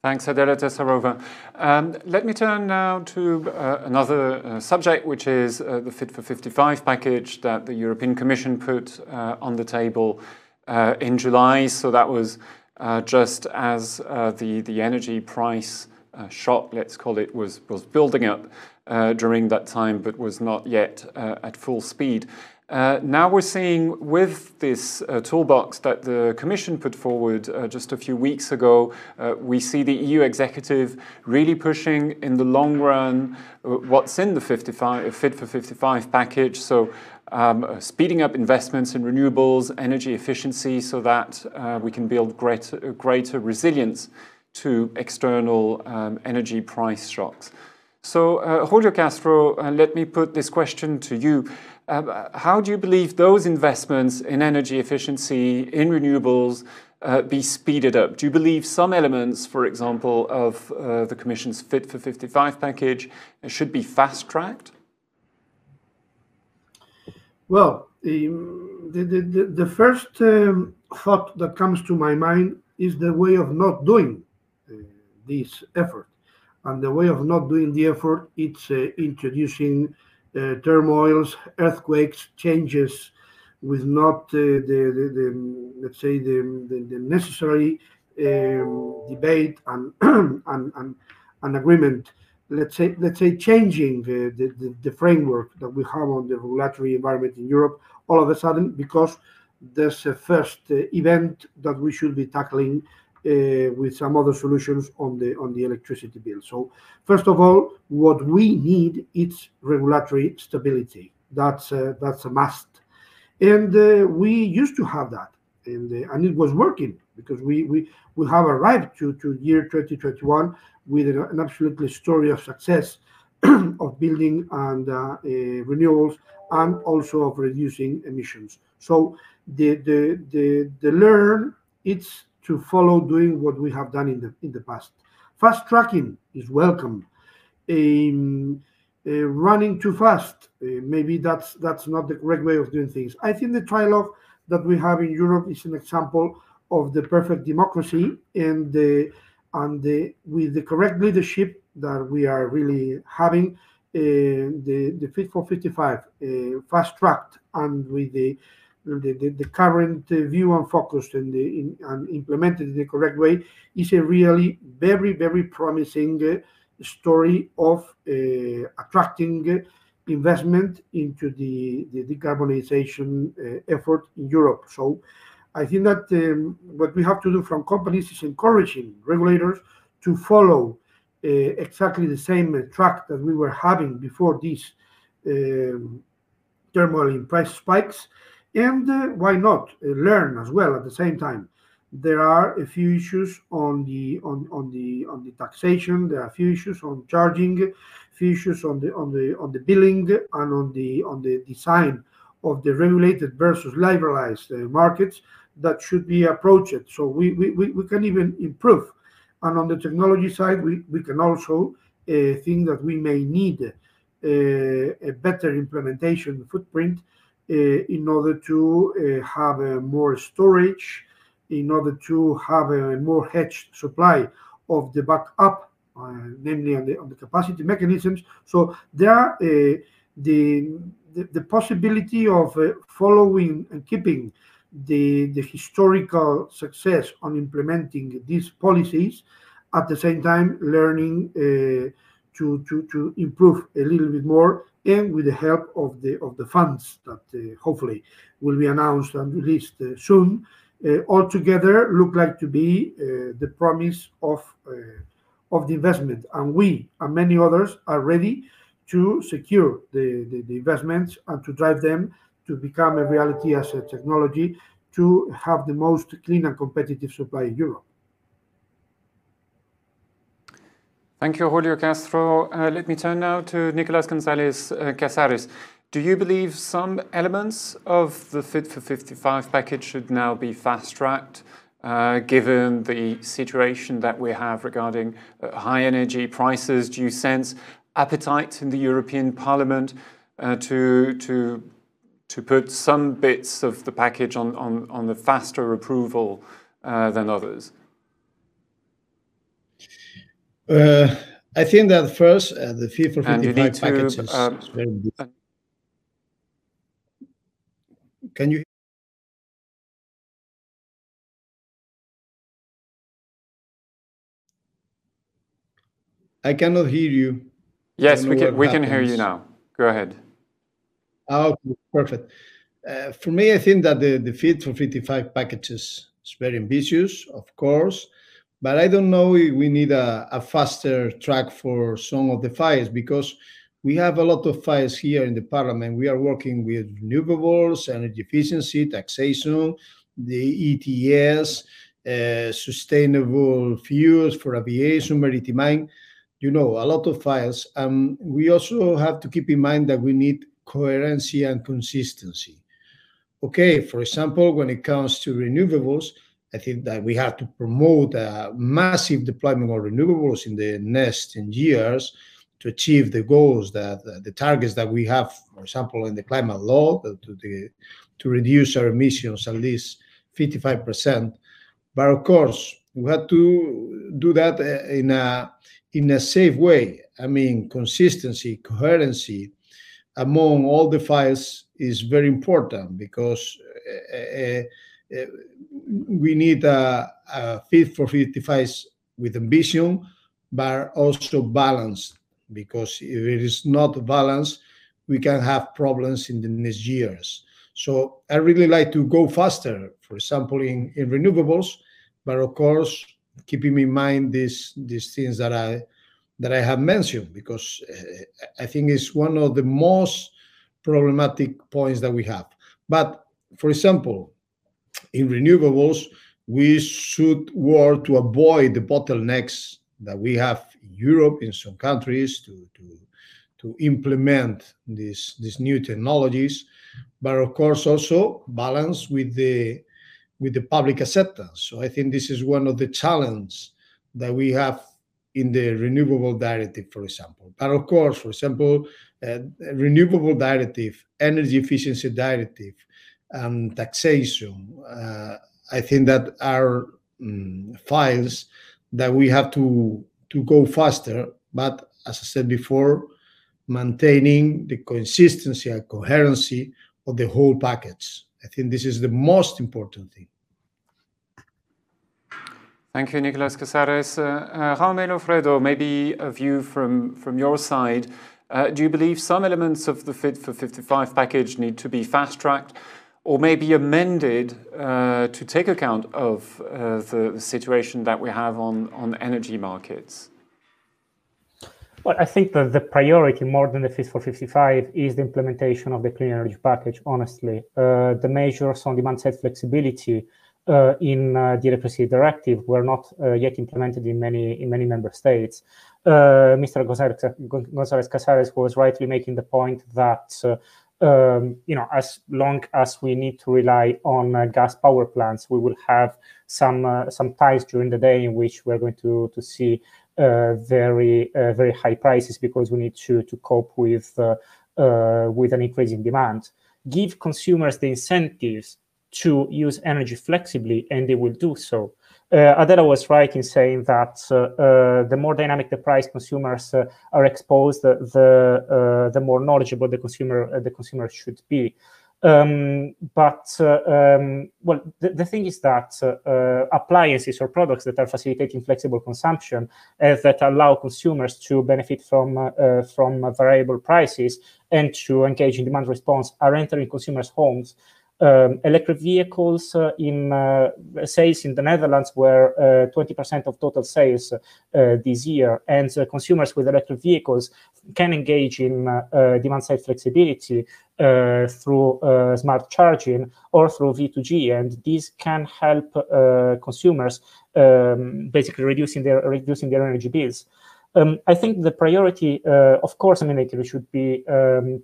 Thanks, Adela Tesarova. Um, let me turn now to uh, another uh, subject, which is uh, the Fit for 55 package that the European Commission put uh, on the table uh, in July. So that was uh, just as the, the energy price shock, let's call it, was, was building up during that time, but was not yet at full speed. Uh, now we're seeing with this uh, toolbox that the Commission put forward uh, just a few weeks ago, uh, we see the EU executive really pushing in the long run uh, what's in the 55, Fit for 55 package. So um, uh, speeding up investments in renewables, energy efficiency, so that we can build greater, greater resilience to external um, energy price shocks. So, Julio Castro, let me put this question to you. Uh, how do you believe those investments in energy efficiency, in renewables, uh, be speeded up? Do you believe some elements, for example, of uh, the Commission's Fit for 55 package should be fast tracked? Well, um, the, the, the, first um, thought that comes to my mind is the way of not doing uh, this effort. And the way of not doing the effort, it's uh, introducing turmoils, earthquakes, changes with not uh, the, the, the, let's say the, the, necessary um, debate and, and, and, and agreement. Let's say let's say changing the, the, the, framework that we have on the regulatory environment in Europe all of a sudden because there's a first uh, event that we should be tackling uh, with some other solutions on the on the electricity bill. So first of all, what we need is regulatory stability. That's uh, that's a must, and uh, we used to have that, and uh, and it was working because we we we have arrived to to year 2021 with an, an absolutely story of success of building and uh, renewables and also of reducing emissions. So the the the the learn it's to follow doing what we have done in the in the past. Fast tracking is welcome. Um, uh, running too fast, uh, maybe that's that's not the correct way of doing things. I think the trilogue that we have in Europe is an example of the perfect democracy and the and the with the correct leadership that we are really having. Uh, the the Fit for 55 uh, fast tracked and with the the, the, the current uh, view and focus and, in, and implemented in the correct way is a really very, very promising uh, story of uh, attracting investment into the, the decarbonization effort in Europe. So I think that um, what we have to do from companies is encouraging regulators to follow uh, exactly the same track that we were having before these um, turmoil price spikes and uh, why not uh, learn as well at the same time? There are a few issues on the on, on the on the taxation there are a few issues on charging few issues on the on the on the billing and on the on the design of the regulated versus liberalized uh, markets that should be approached. So we, we we can even improve. And on the technology side we, we can also uh, think that we may need uh, a better implementation footprint in order to uh, have more storage, in order to have a more hedged supply of the backup, uh, namely on the, on the capacity mechanisms. So there are the the, the, possibility of following and keeping the, the historical success on implementing these policies, at the same time learning uh, to, to, to improve a little bit more and with the help of the of the funds that uh, hopefully will be announced and released uh, soon, uh, altogether look like to be the promise of of the investment. And we and many others are ready to secure the, the, the, investments and to drive them to become a reality as a technology to have the most clean and competitive supply in Europe. Thank you, Julio Castro. Uh, let me turn now to Nicolas Gonzalez uh, Casares. Do you believe some elements of the Fit for 55 package should now be fast-tracked uh, given the situation that we have regarding uh, high energy prices? Do you sense appetite in the European Parliament uh, to, to, to put some bits of the package on, on, on the faster approval than others? Uh, I think that first, uh, the Fit for 55 packages is, um, is very good. Can you I cannot hear you. Yes, we can. We happens. can hear you now. Go ahead. Oh, okay, perfect. Uh, for me, I think that the, the Fit for 55 packages is very ambitious, of course, but I don't know if we need a, a faster track for some of the files because we have a lot of files here in the parliament. We are working with renewables, energy efficiency, taxation, the ETS, uh, sustainable fuels for aviation, maritime you know, a lot of files. Um, we also have to keep in mind that we need coherency and consistency. Okay, for example, when it comes to renewables, I think that we have to promote a massive deployment of renewables in the next 10 years to achieve the goals that the targets that we have, for example, in the climate law, to, the, to reduce our emissions at least 55%. But of course, we have to do that uh, in a in a safe way. I mean, consistency, coherency among all the files is very important because uh, uh, we need a, a fit for 55 with ambition, but also balanced. Because if it is not balanced, we can have problems in the next years. So I really like to go faster, for example, in, in renewables, but of course keeping in mind these these things that I that I have mentioned because uh, I think it's one of the most problematic points that we have. But for example, in renewables, we should work to avoid the bottlenecks that we have in Europe in some countries to to to implement these these new technologies, but of course also balance with the with the public acceptance. So I think this is one of the challenges that we have in the renewable directive, for example. But of course, for example, uh, renewable directive, energy efficiency directive, and taxation, uh, I think that are um, files that we have to to go faster. But as I said before, maintaining the consistency and coherency of the whole package. I think this is the most important thing. Thank you, Nicolas Casares. Uh, uh, Fredo, maybe a view from, from your side. Uh, do you believe some elements of the Fit for 55 package need to be fast-tracked or maybe amended uh, to take account of uh, the, the, situation that we have on, on energy markets? Well, I think that the priority more than the Fit for 55 is the implementation of the clean energy package, honestly. Uh, the measures on demand-side flexibility uh, in uh, the electricity directive were not uh, yet implemented in many in many member states. Mr. Gonzalez Casares was rightly making the point that um, you know, as long as we need to rely on uh, gas power plants, we will have some uh, some times during the day in which we're going to to see uh, very uh, very high prices because we need to to cope with uh, uh, with an increasing demand. Give consumers the incentives to use energy flexibly, and they will do so. Uh, Adela was right in saying that uh, uh, the more dynamic the price consumers are exposed, the the more knowledgeable the consumer the consumer should be. Um, but uh, um, well, the, the, thing is that uh, appliances or products that are facilitating flexible consumption uh, that allow consumers to benefit from from variable prices and to engage in demand response are entering consumers' homes um, electric vehicles uh, in uh, sales in the Netherlands were 20% uh, of total sales uh, this year, and consumers with electric vehicles can engage in demand-side flexibility through smart charging or through V2G, and these can help consumers um, basically reducing their reducing their energy bills. Um, I think the priority, of course, I mean, it should be um,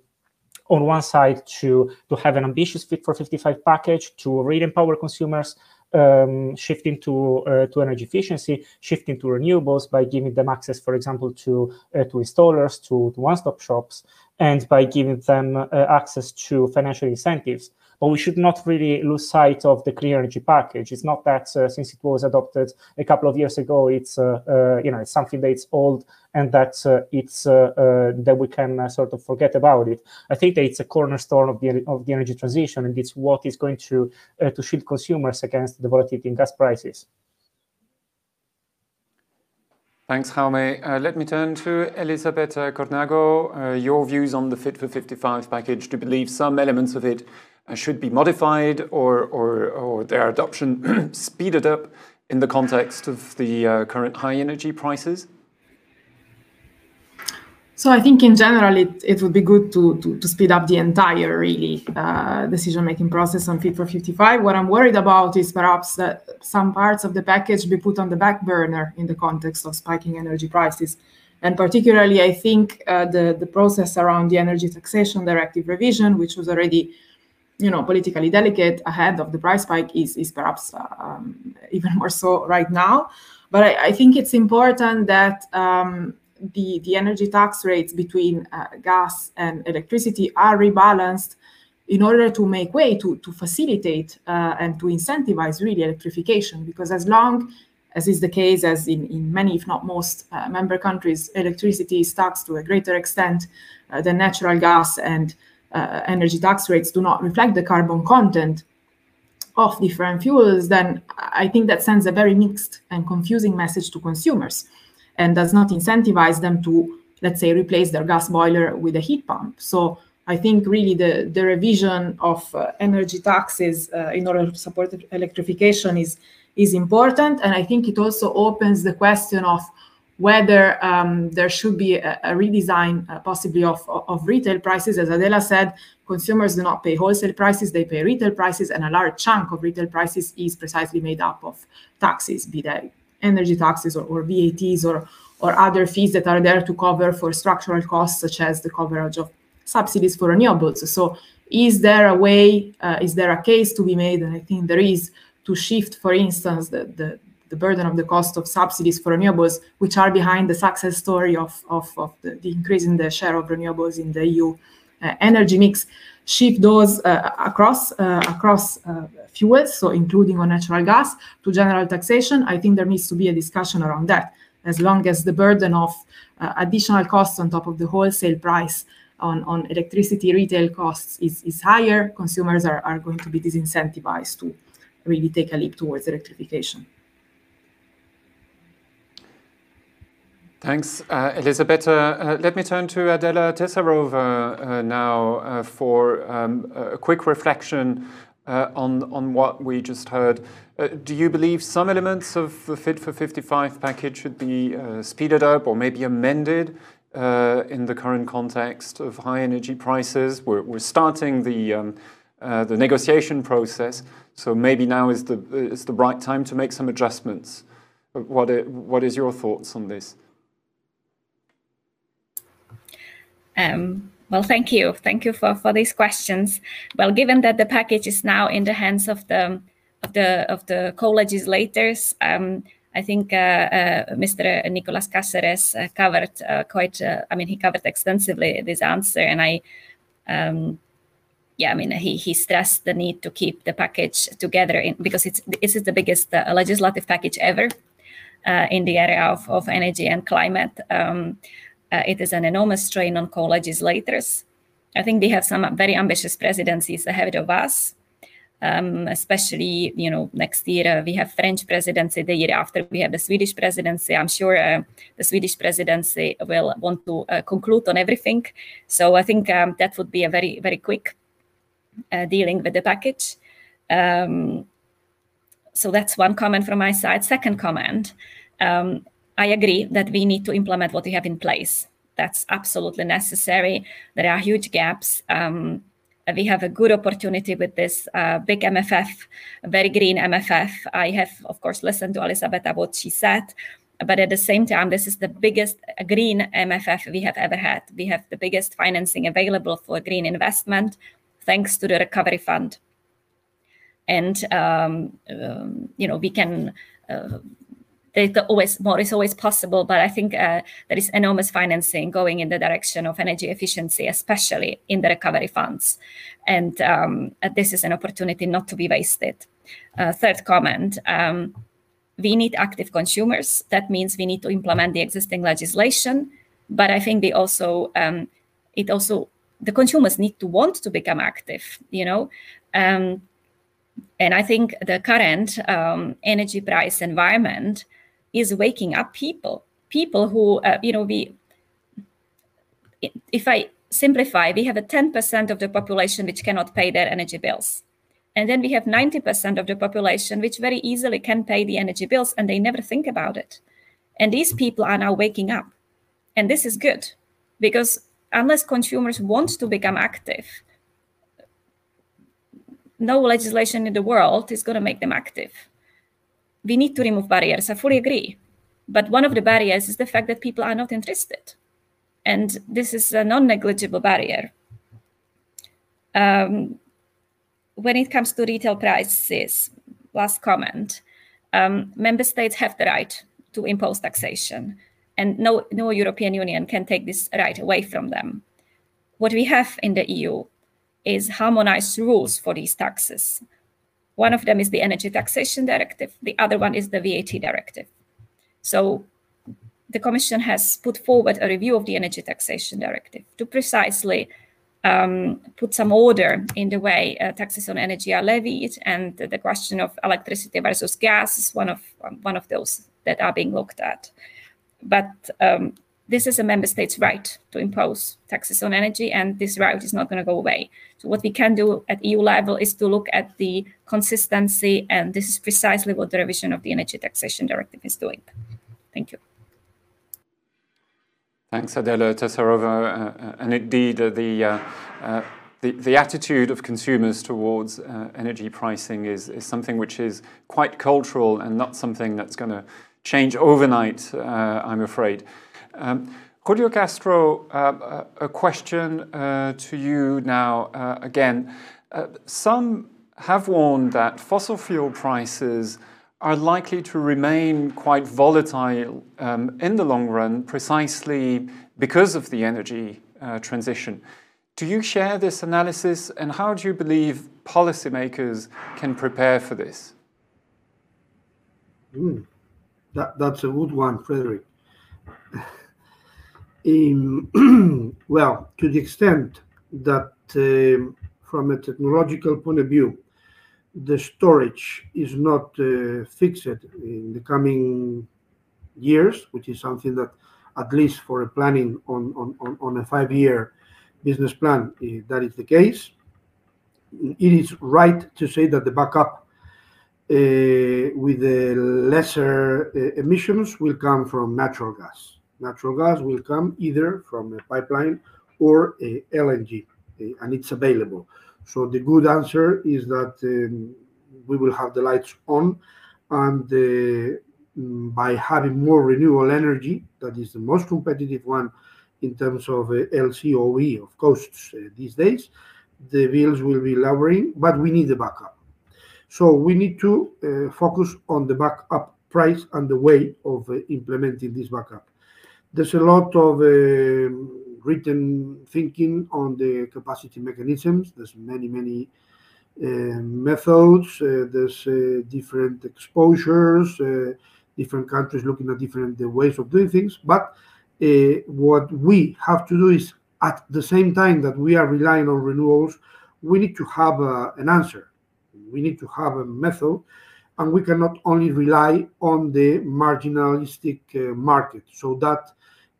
on one side to to have an ambitious fit for 55 package to really empower consumers um, shifting to uh, to energy efficiency, shifting to renewables by giving them access, for example, to uh, to installers, to, to one-stop shops, and by giving them uh, access to financial incentives. But we should not really lose sight of the clean energy package. It's not that uh, since it was adopted a couple of years ago, it's uh, uh, you know it's something that's old and that it's that we can sort of forget about it. I think that it's a cornerstone of the of the energy transition, and it's what is going to to shield consumers against the volatility in gas prices. Thanks, Jaume. Uh, let me turn to Elisabetta Cornago. Uh, your views on the Fit for 55 package. Do you believe some elements of it uh, should be modified or, or, or their adoption speeded up in the context of the uh, current high energy prices? So I think in general, it, it would be good to, to, to speed up the entire really uh, decision-making process on Fit for 55. What I'm worried about is perhaps that some parts of the package be put on the back burner in the context of spiking energy prices. And particularly, I think uh, the, the process around the energy taxation directive revision, which was already you know, politically delicate ahead of the price spike is, is perhaps um, even more so right now. But I, I think it's important that um, the, the energy tax rates between uh, gas and electricity are rebalanced in order to make way to, to facilitate uh, and to incentivize really electrification. Because as long as is the case as in, in many, if not most, uh, member countries, electricity is taxed to a greater extent uh, than natural gas and uh, energy tax rates do not reflect the carbon content of different fuels, then I think that sends a very mixed and confusing message to consumers and does not incentivize them to, let's say, replace their gas boiler with a heat pump. So I think really the, the revision of uh, energy taxes uh, in order to support electrification is, is important. And I think it also opens the question of whether um, there should be a, a redesign uh, possibly of, of retail prices. As Adela said, consumers do not pay wholesale prices, they pay retail prices, and a large chunk of retail prices is precisely made up of taxes, be they energy taxes or, or VATs or, or other fees that are there to cover for structural costs, such as the coverage of subsidies for renewables. So is there a way, uh, is there a case to be made, and I think there is, to shift, for instance, the, the, the burden of the cost of subsidies for renewables, which are behind the success story of, of, of the, the increase in the share of renewables in the EU uh, energy mix, shift those uh, across uh, across uh, fuels, so including on natural gas, to general taxation. I think there needs to be a discussion around that. As long as the burden of uh, additional costs on top of the wholesale price on, on electricity retail costs is, is higher, consumers are, are going to be disincentivized to really take a leap towards electrification. Thanks, uh, Elisabetta. Uh, let me turn to Adela Tesarova uh, now uh, for um, a quick reflection uh, on, on what we just heard. Uh, do you believe some elements of the Fit for 55 package should be speeded up or maybe amended in the current context of high energy prices? We're, we're starting the, um, the negotiation process, so maybe now is the, is the right time to make some adjustments. What, what is your thoughts on this? Um, well, thank you. Thank you for, for these questions. Well, given that the package is now in the hands of the of the of the co-legislators, um, I think uh, uh, Mr. Nicolas Casares uh, covered uh, quite. Uh, I mean, he covered extensively this answer, and I, um, yeah, I mean, he, he stressed the need to keep the package together in, because it's this is the biggest uh, legislative package ever in the area of, of energy and climate. Um, uh, it is an enormous strain on co-legislators. I think we have some very ambitious presidencies ahead of us. Um, especially, you know, next year uh, we have French presidency. The year after we have the Swedish presidency. I'm sure uh, the Swedish presidency will want to uh, conclude on everything. So I think um, that would be a very, very quick uh, dealing with the package. Um, so that's one comment from my side. Second comment, um, I agree that we need to implement what we have in place. That's absolutely necessary. There are huge gaps. Um, we have a good opportunity with this uh, big MFF, very green MFF. I have, of course, listened to Elisabetta what she said, but at the same time, this is the biggest green MFF we have ever had. We have the biggest financing available for green investment thanks to the recovery fund. And um, um, you know we can. Uh, there's always more is always possible, but I think uh, there is enormous financing going in the direction of energy efficiency, especially in the recovery funds, and um, this is an opportunity not to be wasted. Uh, third comment: um, we need active consumers. That means we need to implement the existing legislation, but I think we also um, it also the consumers need to want to become active you know um, and i think the current um, energy price environment is waking up people people who uh, you know we if i simplify we have a 10% of the population which cannot pay their energy bills. And then we have 90% of the population which very easily can pay the energy bills and they never think about it. And these people are now waking up. And this is good because unless consumers want to become active, no legislation in the world is going to make them active. We need to remove barriers. I fully agree. But one of the barriers is the fact that people are not interested. And this is a non negligible barrier. Um, when it comes to retail prices, last comment um, member states have the right to impose taxation and no, no European Union can take this right away from them. What we have in the EU is harmonized rules for these taxes. One of them is the Energy Taxation Directive, the other one is the VAT Directive. So the Commission has put forward a review of the Energy Taxation Directive to precisely um, put some order in the way uh, taxes on energy are levied, and the question of electricity versus gas is one of one of those that are being looked at but um, this is a member state's right to impose taxes on energy, and this right is not going to go away. So, what we can do at EU level is to look at the consistency, and this is precisely what the revision of the Energy Taxation Directive is doing. Thank you. Thanks, Adela Tesarova. Uh, uh, and indeed, uh, the, uh, uh, the, the, attitude of consumers towards uh, energy pricing is, is something which is quite cultural and not something that's going to change overnight, I'm afraid. Um, Julio Castro, uh, a question uh, to you now uh, again. Uh, some have warned that fossil fuel prices are likely to remain quite volatile um, in the long run precisely because of the energy uh, transition. Do you share this analysis and how do you believe policymakers can prepare for this? Mm. That, that's a good one, Frederick. In, well, to the extent that uh, from a technological point of view, the storage is not uh, fixed in the coming years, which is something that, at least for a planning on, on, on a five year business plan, uh, that is the case. It is right to say that the backup uh, with the lesser uh, emissions will come from natural gas. Natural gas will come either from a pipeline or a LNG, uh, and it's available. So the good answer is that um, we will have the lights on, and mm, by having more renewable energy, that is the most competitive one in terms of uh, LCOE of costs uh, these days, the bills will be lowering, but we need the backup. So we need to uh, focus on the backup price and the way of uh, implementing this backup. There's a lot of um, written thinking on the capacity mechanisms. There's many, many uh, methods. Uh, there's uh, different exposures, uh, different countries looking at different ways of doing things. But what we have to do is, at the same time that we are relying on renewables, we need to have an answer. We need to have a method and we cannot only rely on the marginalistic uh, market so that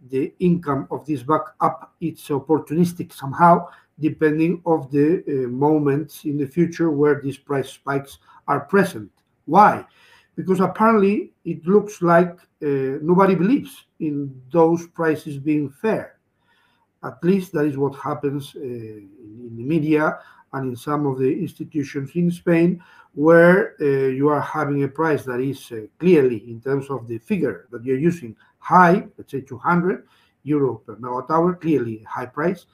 the income of this backup it's opportunistic somehow depending of the uh, moments in the future where these price spikes are present. Why? Because apparently it looks like uh, nobody believes in those prices being fair. At least that is what happens uh, in, the media and in some of the institutions in Spain where uh, you are having a price that is uh, clearly, in terms of the figure that you're using, high, let's say 200 euro per megawatt hour, clearly high price.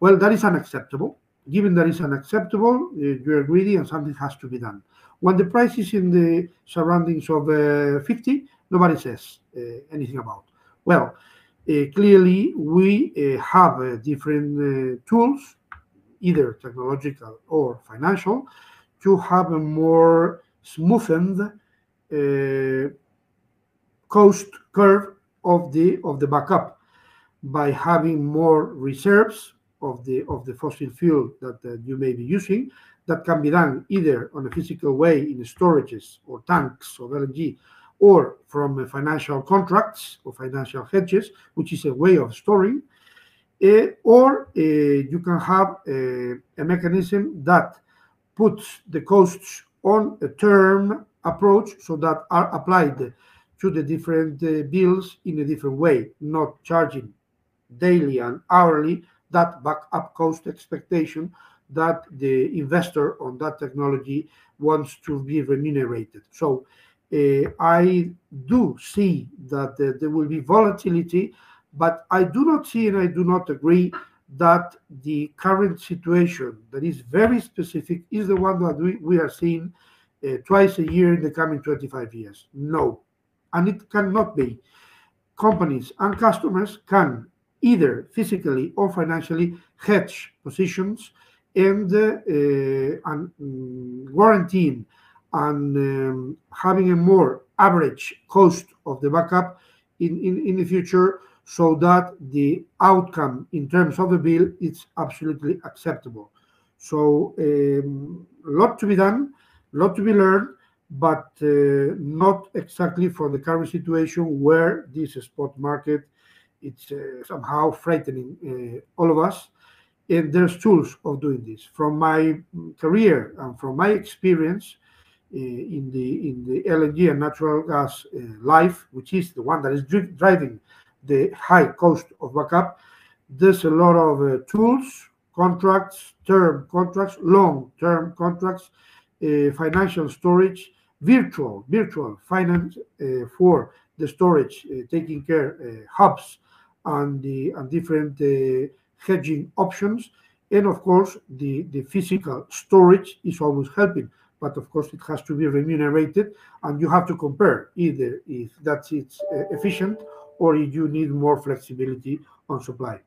Well, that is unacceptable. Given that is unacceptable, uh, you're greedy and something has to be done. When the price is in the surroundings of uh, 50, nobody says uh, anything about. Well, uh, clearly we have different tools, either technological or financial, to have a more smoothened uh, cost curve of the of the backup by having more reserves of the of the fossil fuel that uh, you may be using that can be done either on a physical way in storages or tanks of LNG or from financial contracts or financial hedges, which is a way of storing, uh, or uh, you can have uh, a mechanism that puts the costs on a term approach so that are applied to the different uh, bills in a different way, not charging daily and hourly that backup cost expectation that the investor on that technology wants to be remunerated. So uh, I do see that uh, there will be volatility, but I do not see and I do not agree that the current situation that is very specific is the one that we, we are seeing uh, twice a year in the coming 25 years. No, and it cannot be. Companies and customers can either physically or financially hedge positions and, uh, and um, and um, having a more average cost of the backup in, in, in the future so that the outcome in terms of the bill is absolutely acceptable. So a um, lot to be done, a lot to be learned, but uh, not exactly for the current situation where this spot market it's uh, somehow frightening uh, all of us. And there's tools of doing this. From my career and from my experience in the in the LNG and natural gas life, which is the one that is dri driving the high cost of backup, there's a lot of tools, contracts, term contracts, long-term contracts, financial storage, virtual virtual finance uh, for the storage, uh, taking care uh, hubs and the and different hedging options, and of course the the physical storage is always helping but of course it has to be remunerated and you have to compare either if that's it's efficient or if you need more flexibility on supply.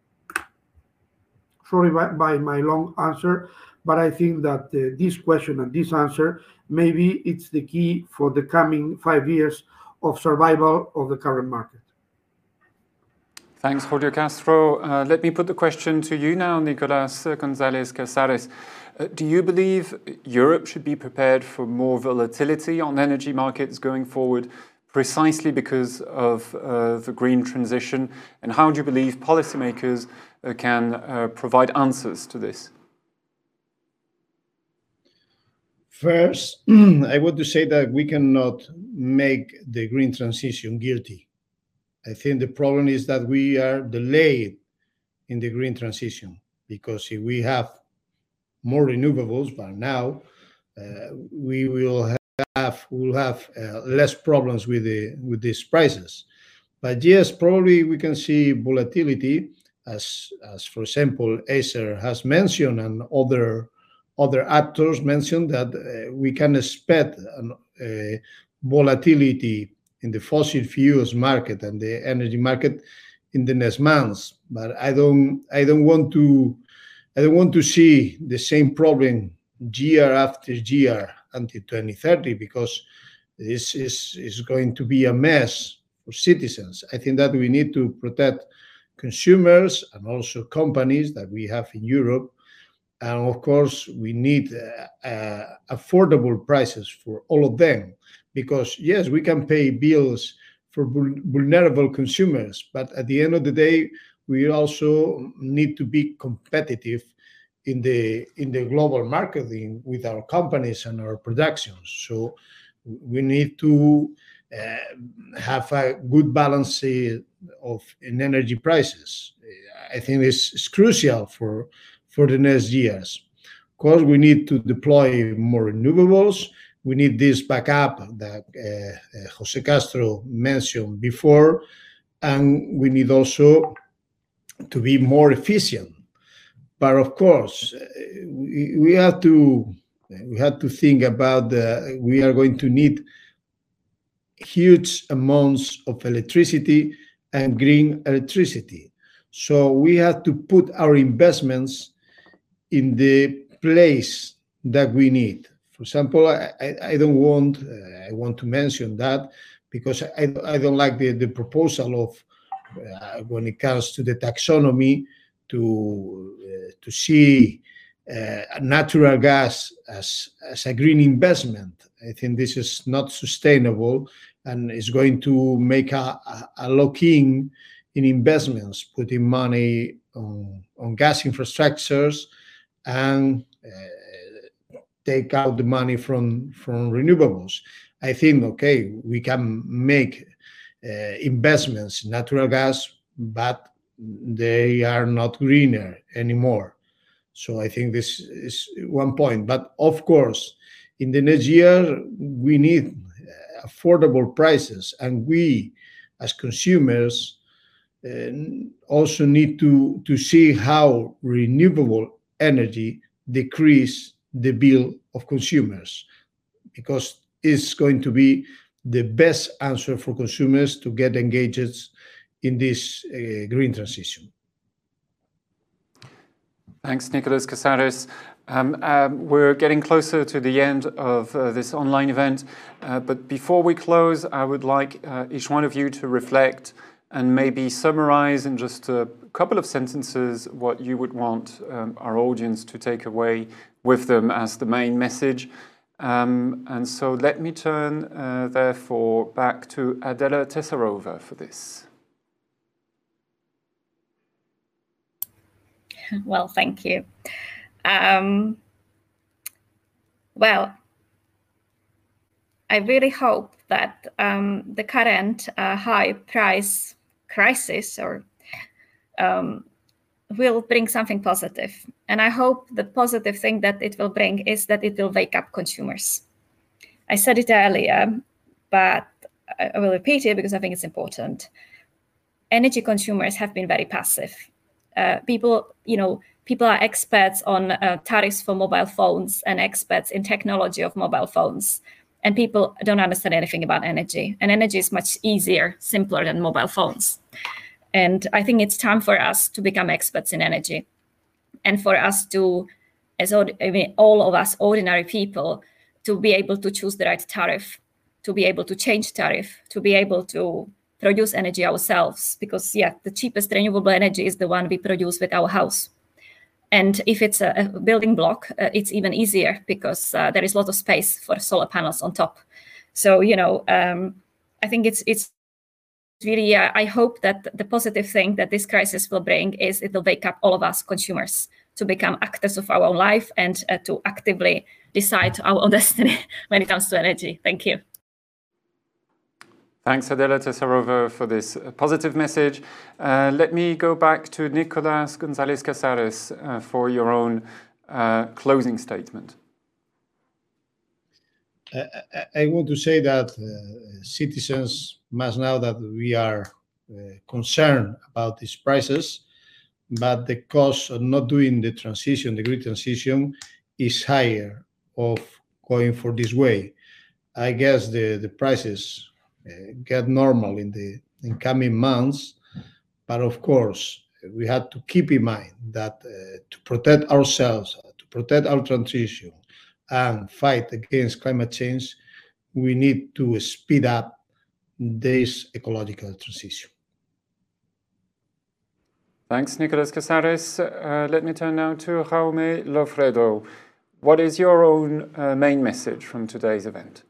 Sorry by, by my long answer, but I think that uh, this question and this answer, maybe it's the key for the coming five years of survival of the current market. Thanks, Julio Castro. Uh, let me put the question to you now, Nicolas Gonzalez Casares. Uh, do you believe Europe should be prepared for more volatility on energy markets going forward precisely because of uh, the green transition? And how do you believe policymakers uh, can uh, provide answers to this? First, I want to say that we cannot make the green transition guilty. I think the problem is that we are delayed in the green transition because if we have more renewables by now, uh, we will have will have uh, less problems with the with these prices. But yes, probably we can see volatility, as as for example, ACER has mentioned and other other actors mentioned that uh, we can expect an, uh, volatility in the fossil fuels market and the energy market in the next months. But I don't I don't want to I don't want to see the same problem year after year until 2030 because this is is going to be a mess for citizens. I think that we need to protect consumers and also companies that we have in Europe. And of course, we need uh, affordable prices for all of them because, yes, we can pay bills for vulnerable consumers, but at the end of the day, we also need to be competitive in the in the global marketing with our companies and our productions. So we need to uh, have a good balance of in energy prices. I think it's crucial for for the next years. Of course, we need to deploy more renewables. We need this backup that uh, uh, José Castro mentioned before, and we need also to be more efficient. But of course, we have to we have to think about that we are going to need huge amounts of electricity and green electricity. So we have to put our investments in the place that we need. For example, I I don't want uh, I want to mention that because I I don't like the proposal of when it comes to the taxonomy to uh, to see uh, natural gas as as a green investment. I think this is not sustainable and is going to make a a lock-in in investments, putting money on on gas infrastructures and uh, take out the money from renewables. I think, okay, we can make investments in natural gas, but they are not greener anymore. So I think this is one point. But of course, in the next year, we need affordable prices, and we, as consumers, uh, also need to to see how renewable energy decrease the bill of consumers because it's going to be the best answer for consumers to get engaged in this uh, green transition. Thanks, Nicolás Casares. Um, um, we're getting closer to the end of uh, this online event, uh, but before we close, I would like each one of you to reflect and maybe summarize in just a couple of sentences what you would want um, our audience to take away with them as the main message. And so let me turn, therefore, back to Adela Tesarova for this. Well, thank you. Um, well, I really hope that um, the current uh, high price crisis or um, will bring something positive. And I hope the positive thing that it will bring is that it will wake up consumers. I said it earlier, but I will repeat it because I think it's important. Energy consumers have been very passive. Uh, people you know, people are experts on uh, tariffs for mobile phones and experts in technology of mobile phones, and people don't understand anything about energy. And energy is much easier, simpler than mobile phones. And I think it's time for us to become experts in energy and for us to, as all of us ordinary people, to be able to choose the right tariff, to be able to change tariff, to be able to produce energy ourselves because, yeah, the cheapest renewable energy is the one we produce with our house. And if it's a building block, uh, it's even easier because uh, there is a lot of space for solar panels on top. So you know, um I think it's it's really, I hope that the positive thing that this crisis will bring is it will wake up all of us consumers to become actors of our own life and uh, to actively decide our own destiny when it comes to energy. Thank you. Thanks, Adela Tesarova, for this uh, positive message. Uh, let me go back to Nicolás González Casares uh, for your own closing statement. I want to say that citizens must know that we are concerned about these prices, but the cost of not doing the transition, the green transition, is higher of going for this way. I guess the, the prices get normal in the in coming months, But of course, we had to keep in mind that uh, to protect ourselves, uh, to protect our transition, and fight against climate change, we need to speed up this ecological transition. Thanks, Nicolas Casares. Uh, let me turn now to Jaume Loffredo. What is your own uh, main message from today's event?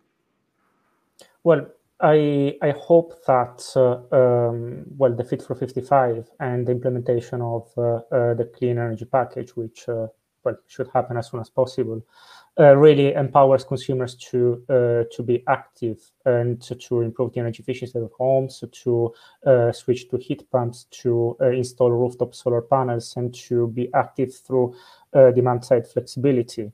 Well, I, I hope that uh, um, well the Fit for 55 and the implementation of uh, uh, the clean energy package, which uh, well should happen as soon as possible, uh, really empowers consumers to uh, to be active and to, to, improve the energy efficiency of homes, to switch to heat pumps, to install rooftop solar panels, and to be active through demand side flexibility.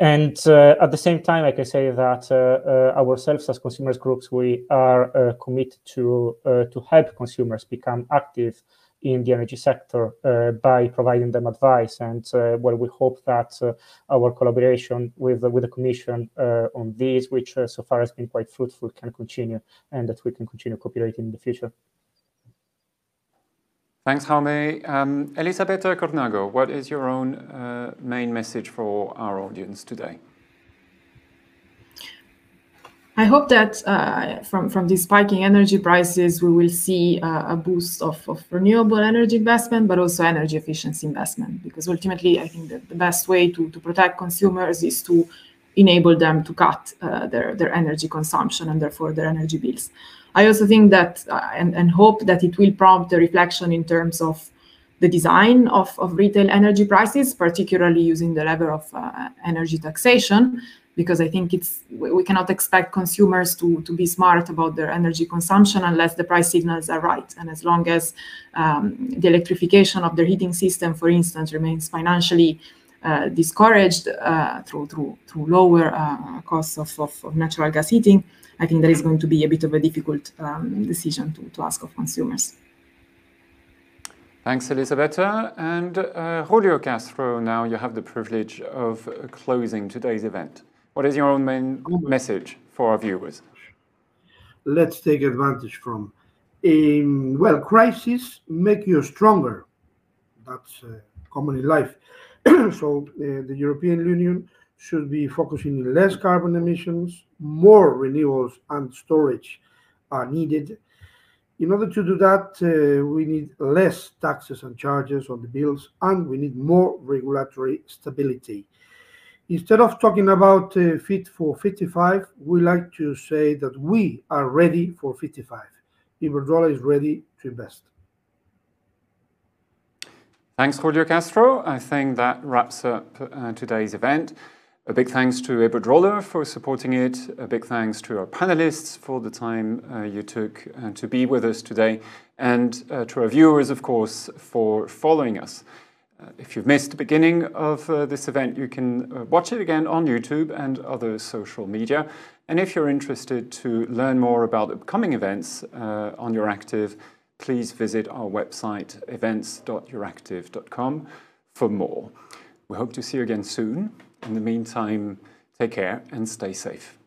And uh, at the same time, I can say that ourselves as consumers groups, we are committed to to help consumers become active in the energy sector uh, by providing them advice. And uh, well, we hope that uh, our collaboration with with the Commission on this, which so far has been quite fruitful, can continue, and that we can continue cooperating in the future. Thanks, Jaume. Um, Elisabetta Cornago, what is your own uh, main message for our audience today? I hope that uh, from, from these spiking energy prices, we will see uh, a boost of, of renewable energy investment, but also energy efficiency investment. Because ultimately, I think that the best way to, to protect consumers is to enable them to cut uh, their, their energy consumption and therefore their energy bills. I also think that uh, and, and hope that it will prompt a reflection in terms of the design of, of retail energy prices, particularly using the level of uh, energy taxation, because I think it's we cannot expect consumers to to be smart about their energy consumption unless the price signals are right. And as long as um, the electrification of their heating system, for instance, remains financially uh, discouraged uh, through through through lower uh, costs of, of, of, natural gas heating, I think that is going to be a bit of a difficult um, decision to, to ask of consumers. Thanks, Elisabetta. And uh, Julio Castro, now you have the privilege of closing today's event. What is your own main message for our viewers? Let's take advantage from. Um, well, crises make you stronger. That's uh, common in life. so uh, the European Union should be focusing on less carbon emissions, more renewables and storage are needed. In order to do that, uh, we need less taxes and charges on the bills, and we need more regulatory stability. Instead of talking about uh, Fit for 55, we like to say that we are ready for 55. Iberdrola is ready to invest. Thanks, Julio Castro. I think that wraps up uh, today's event. A big thanks to Iberdrola for supporting it. A big thanks to our panelists for the time uh, you took uh, to be with us today. And uh, to our viewers, of course, for following us. Uh, if you've missed the beginning of uh, this event, you can uh, watch it again on YouTube and other social media. And if you're interested to learn more about upcoming events on Euractiv, please visit our website, events.euractiv.com, for more. We hope to see you again soon. In the meantime, take care and stay safe.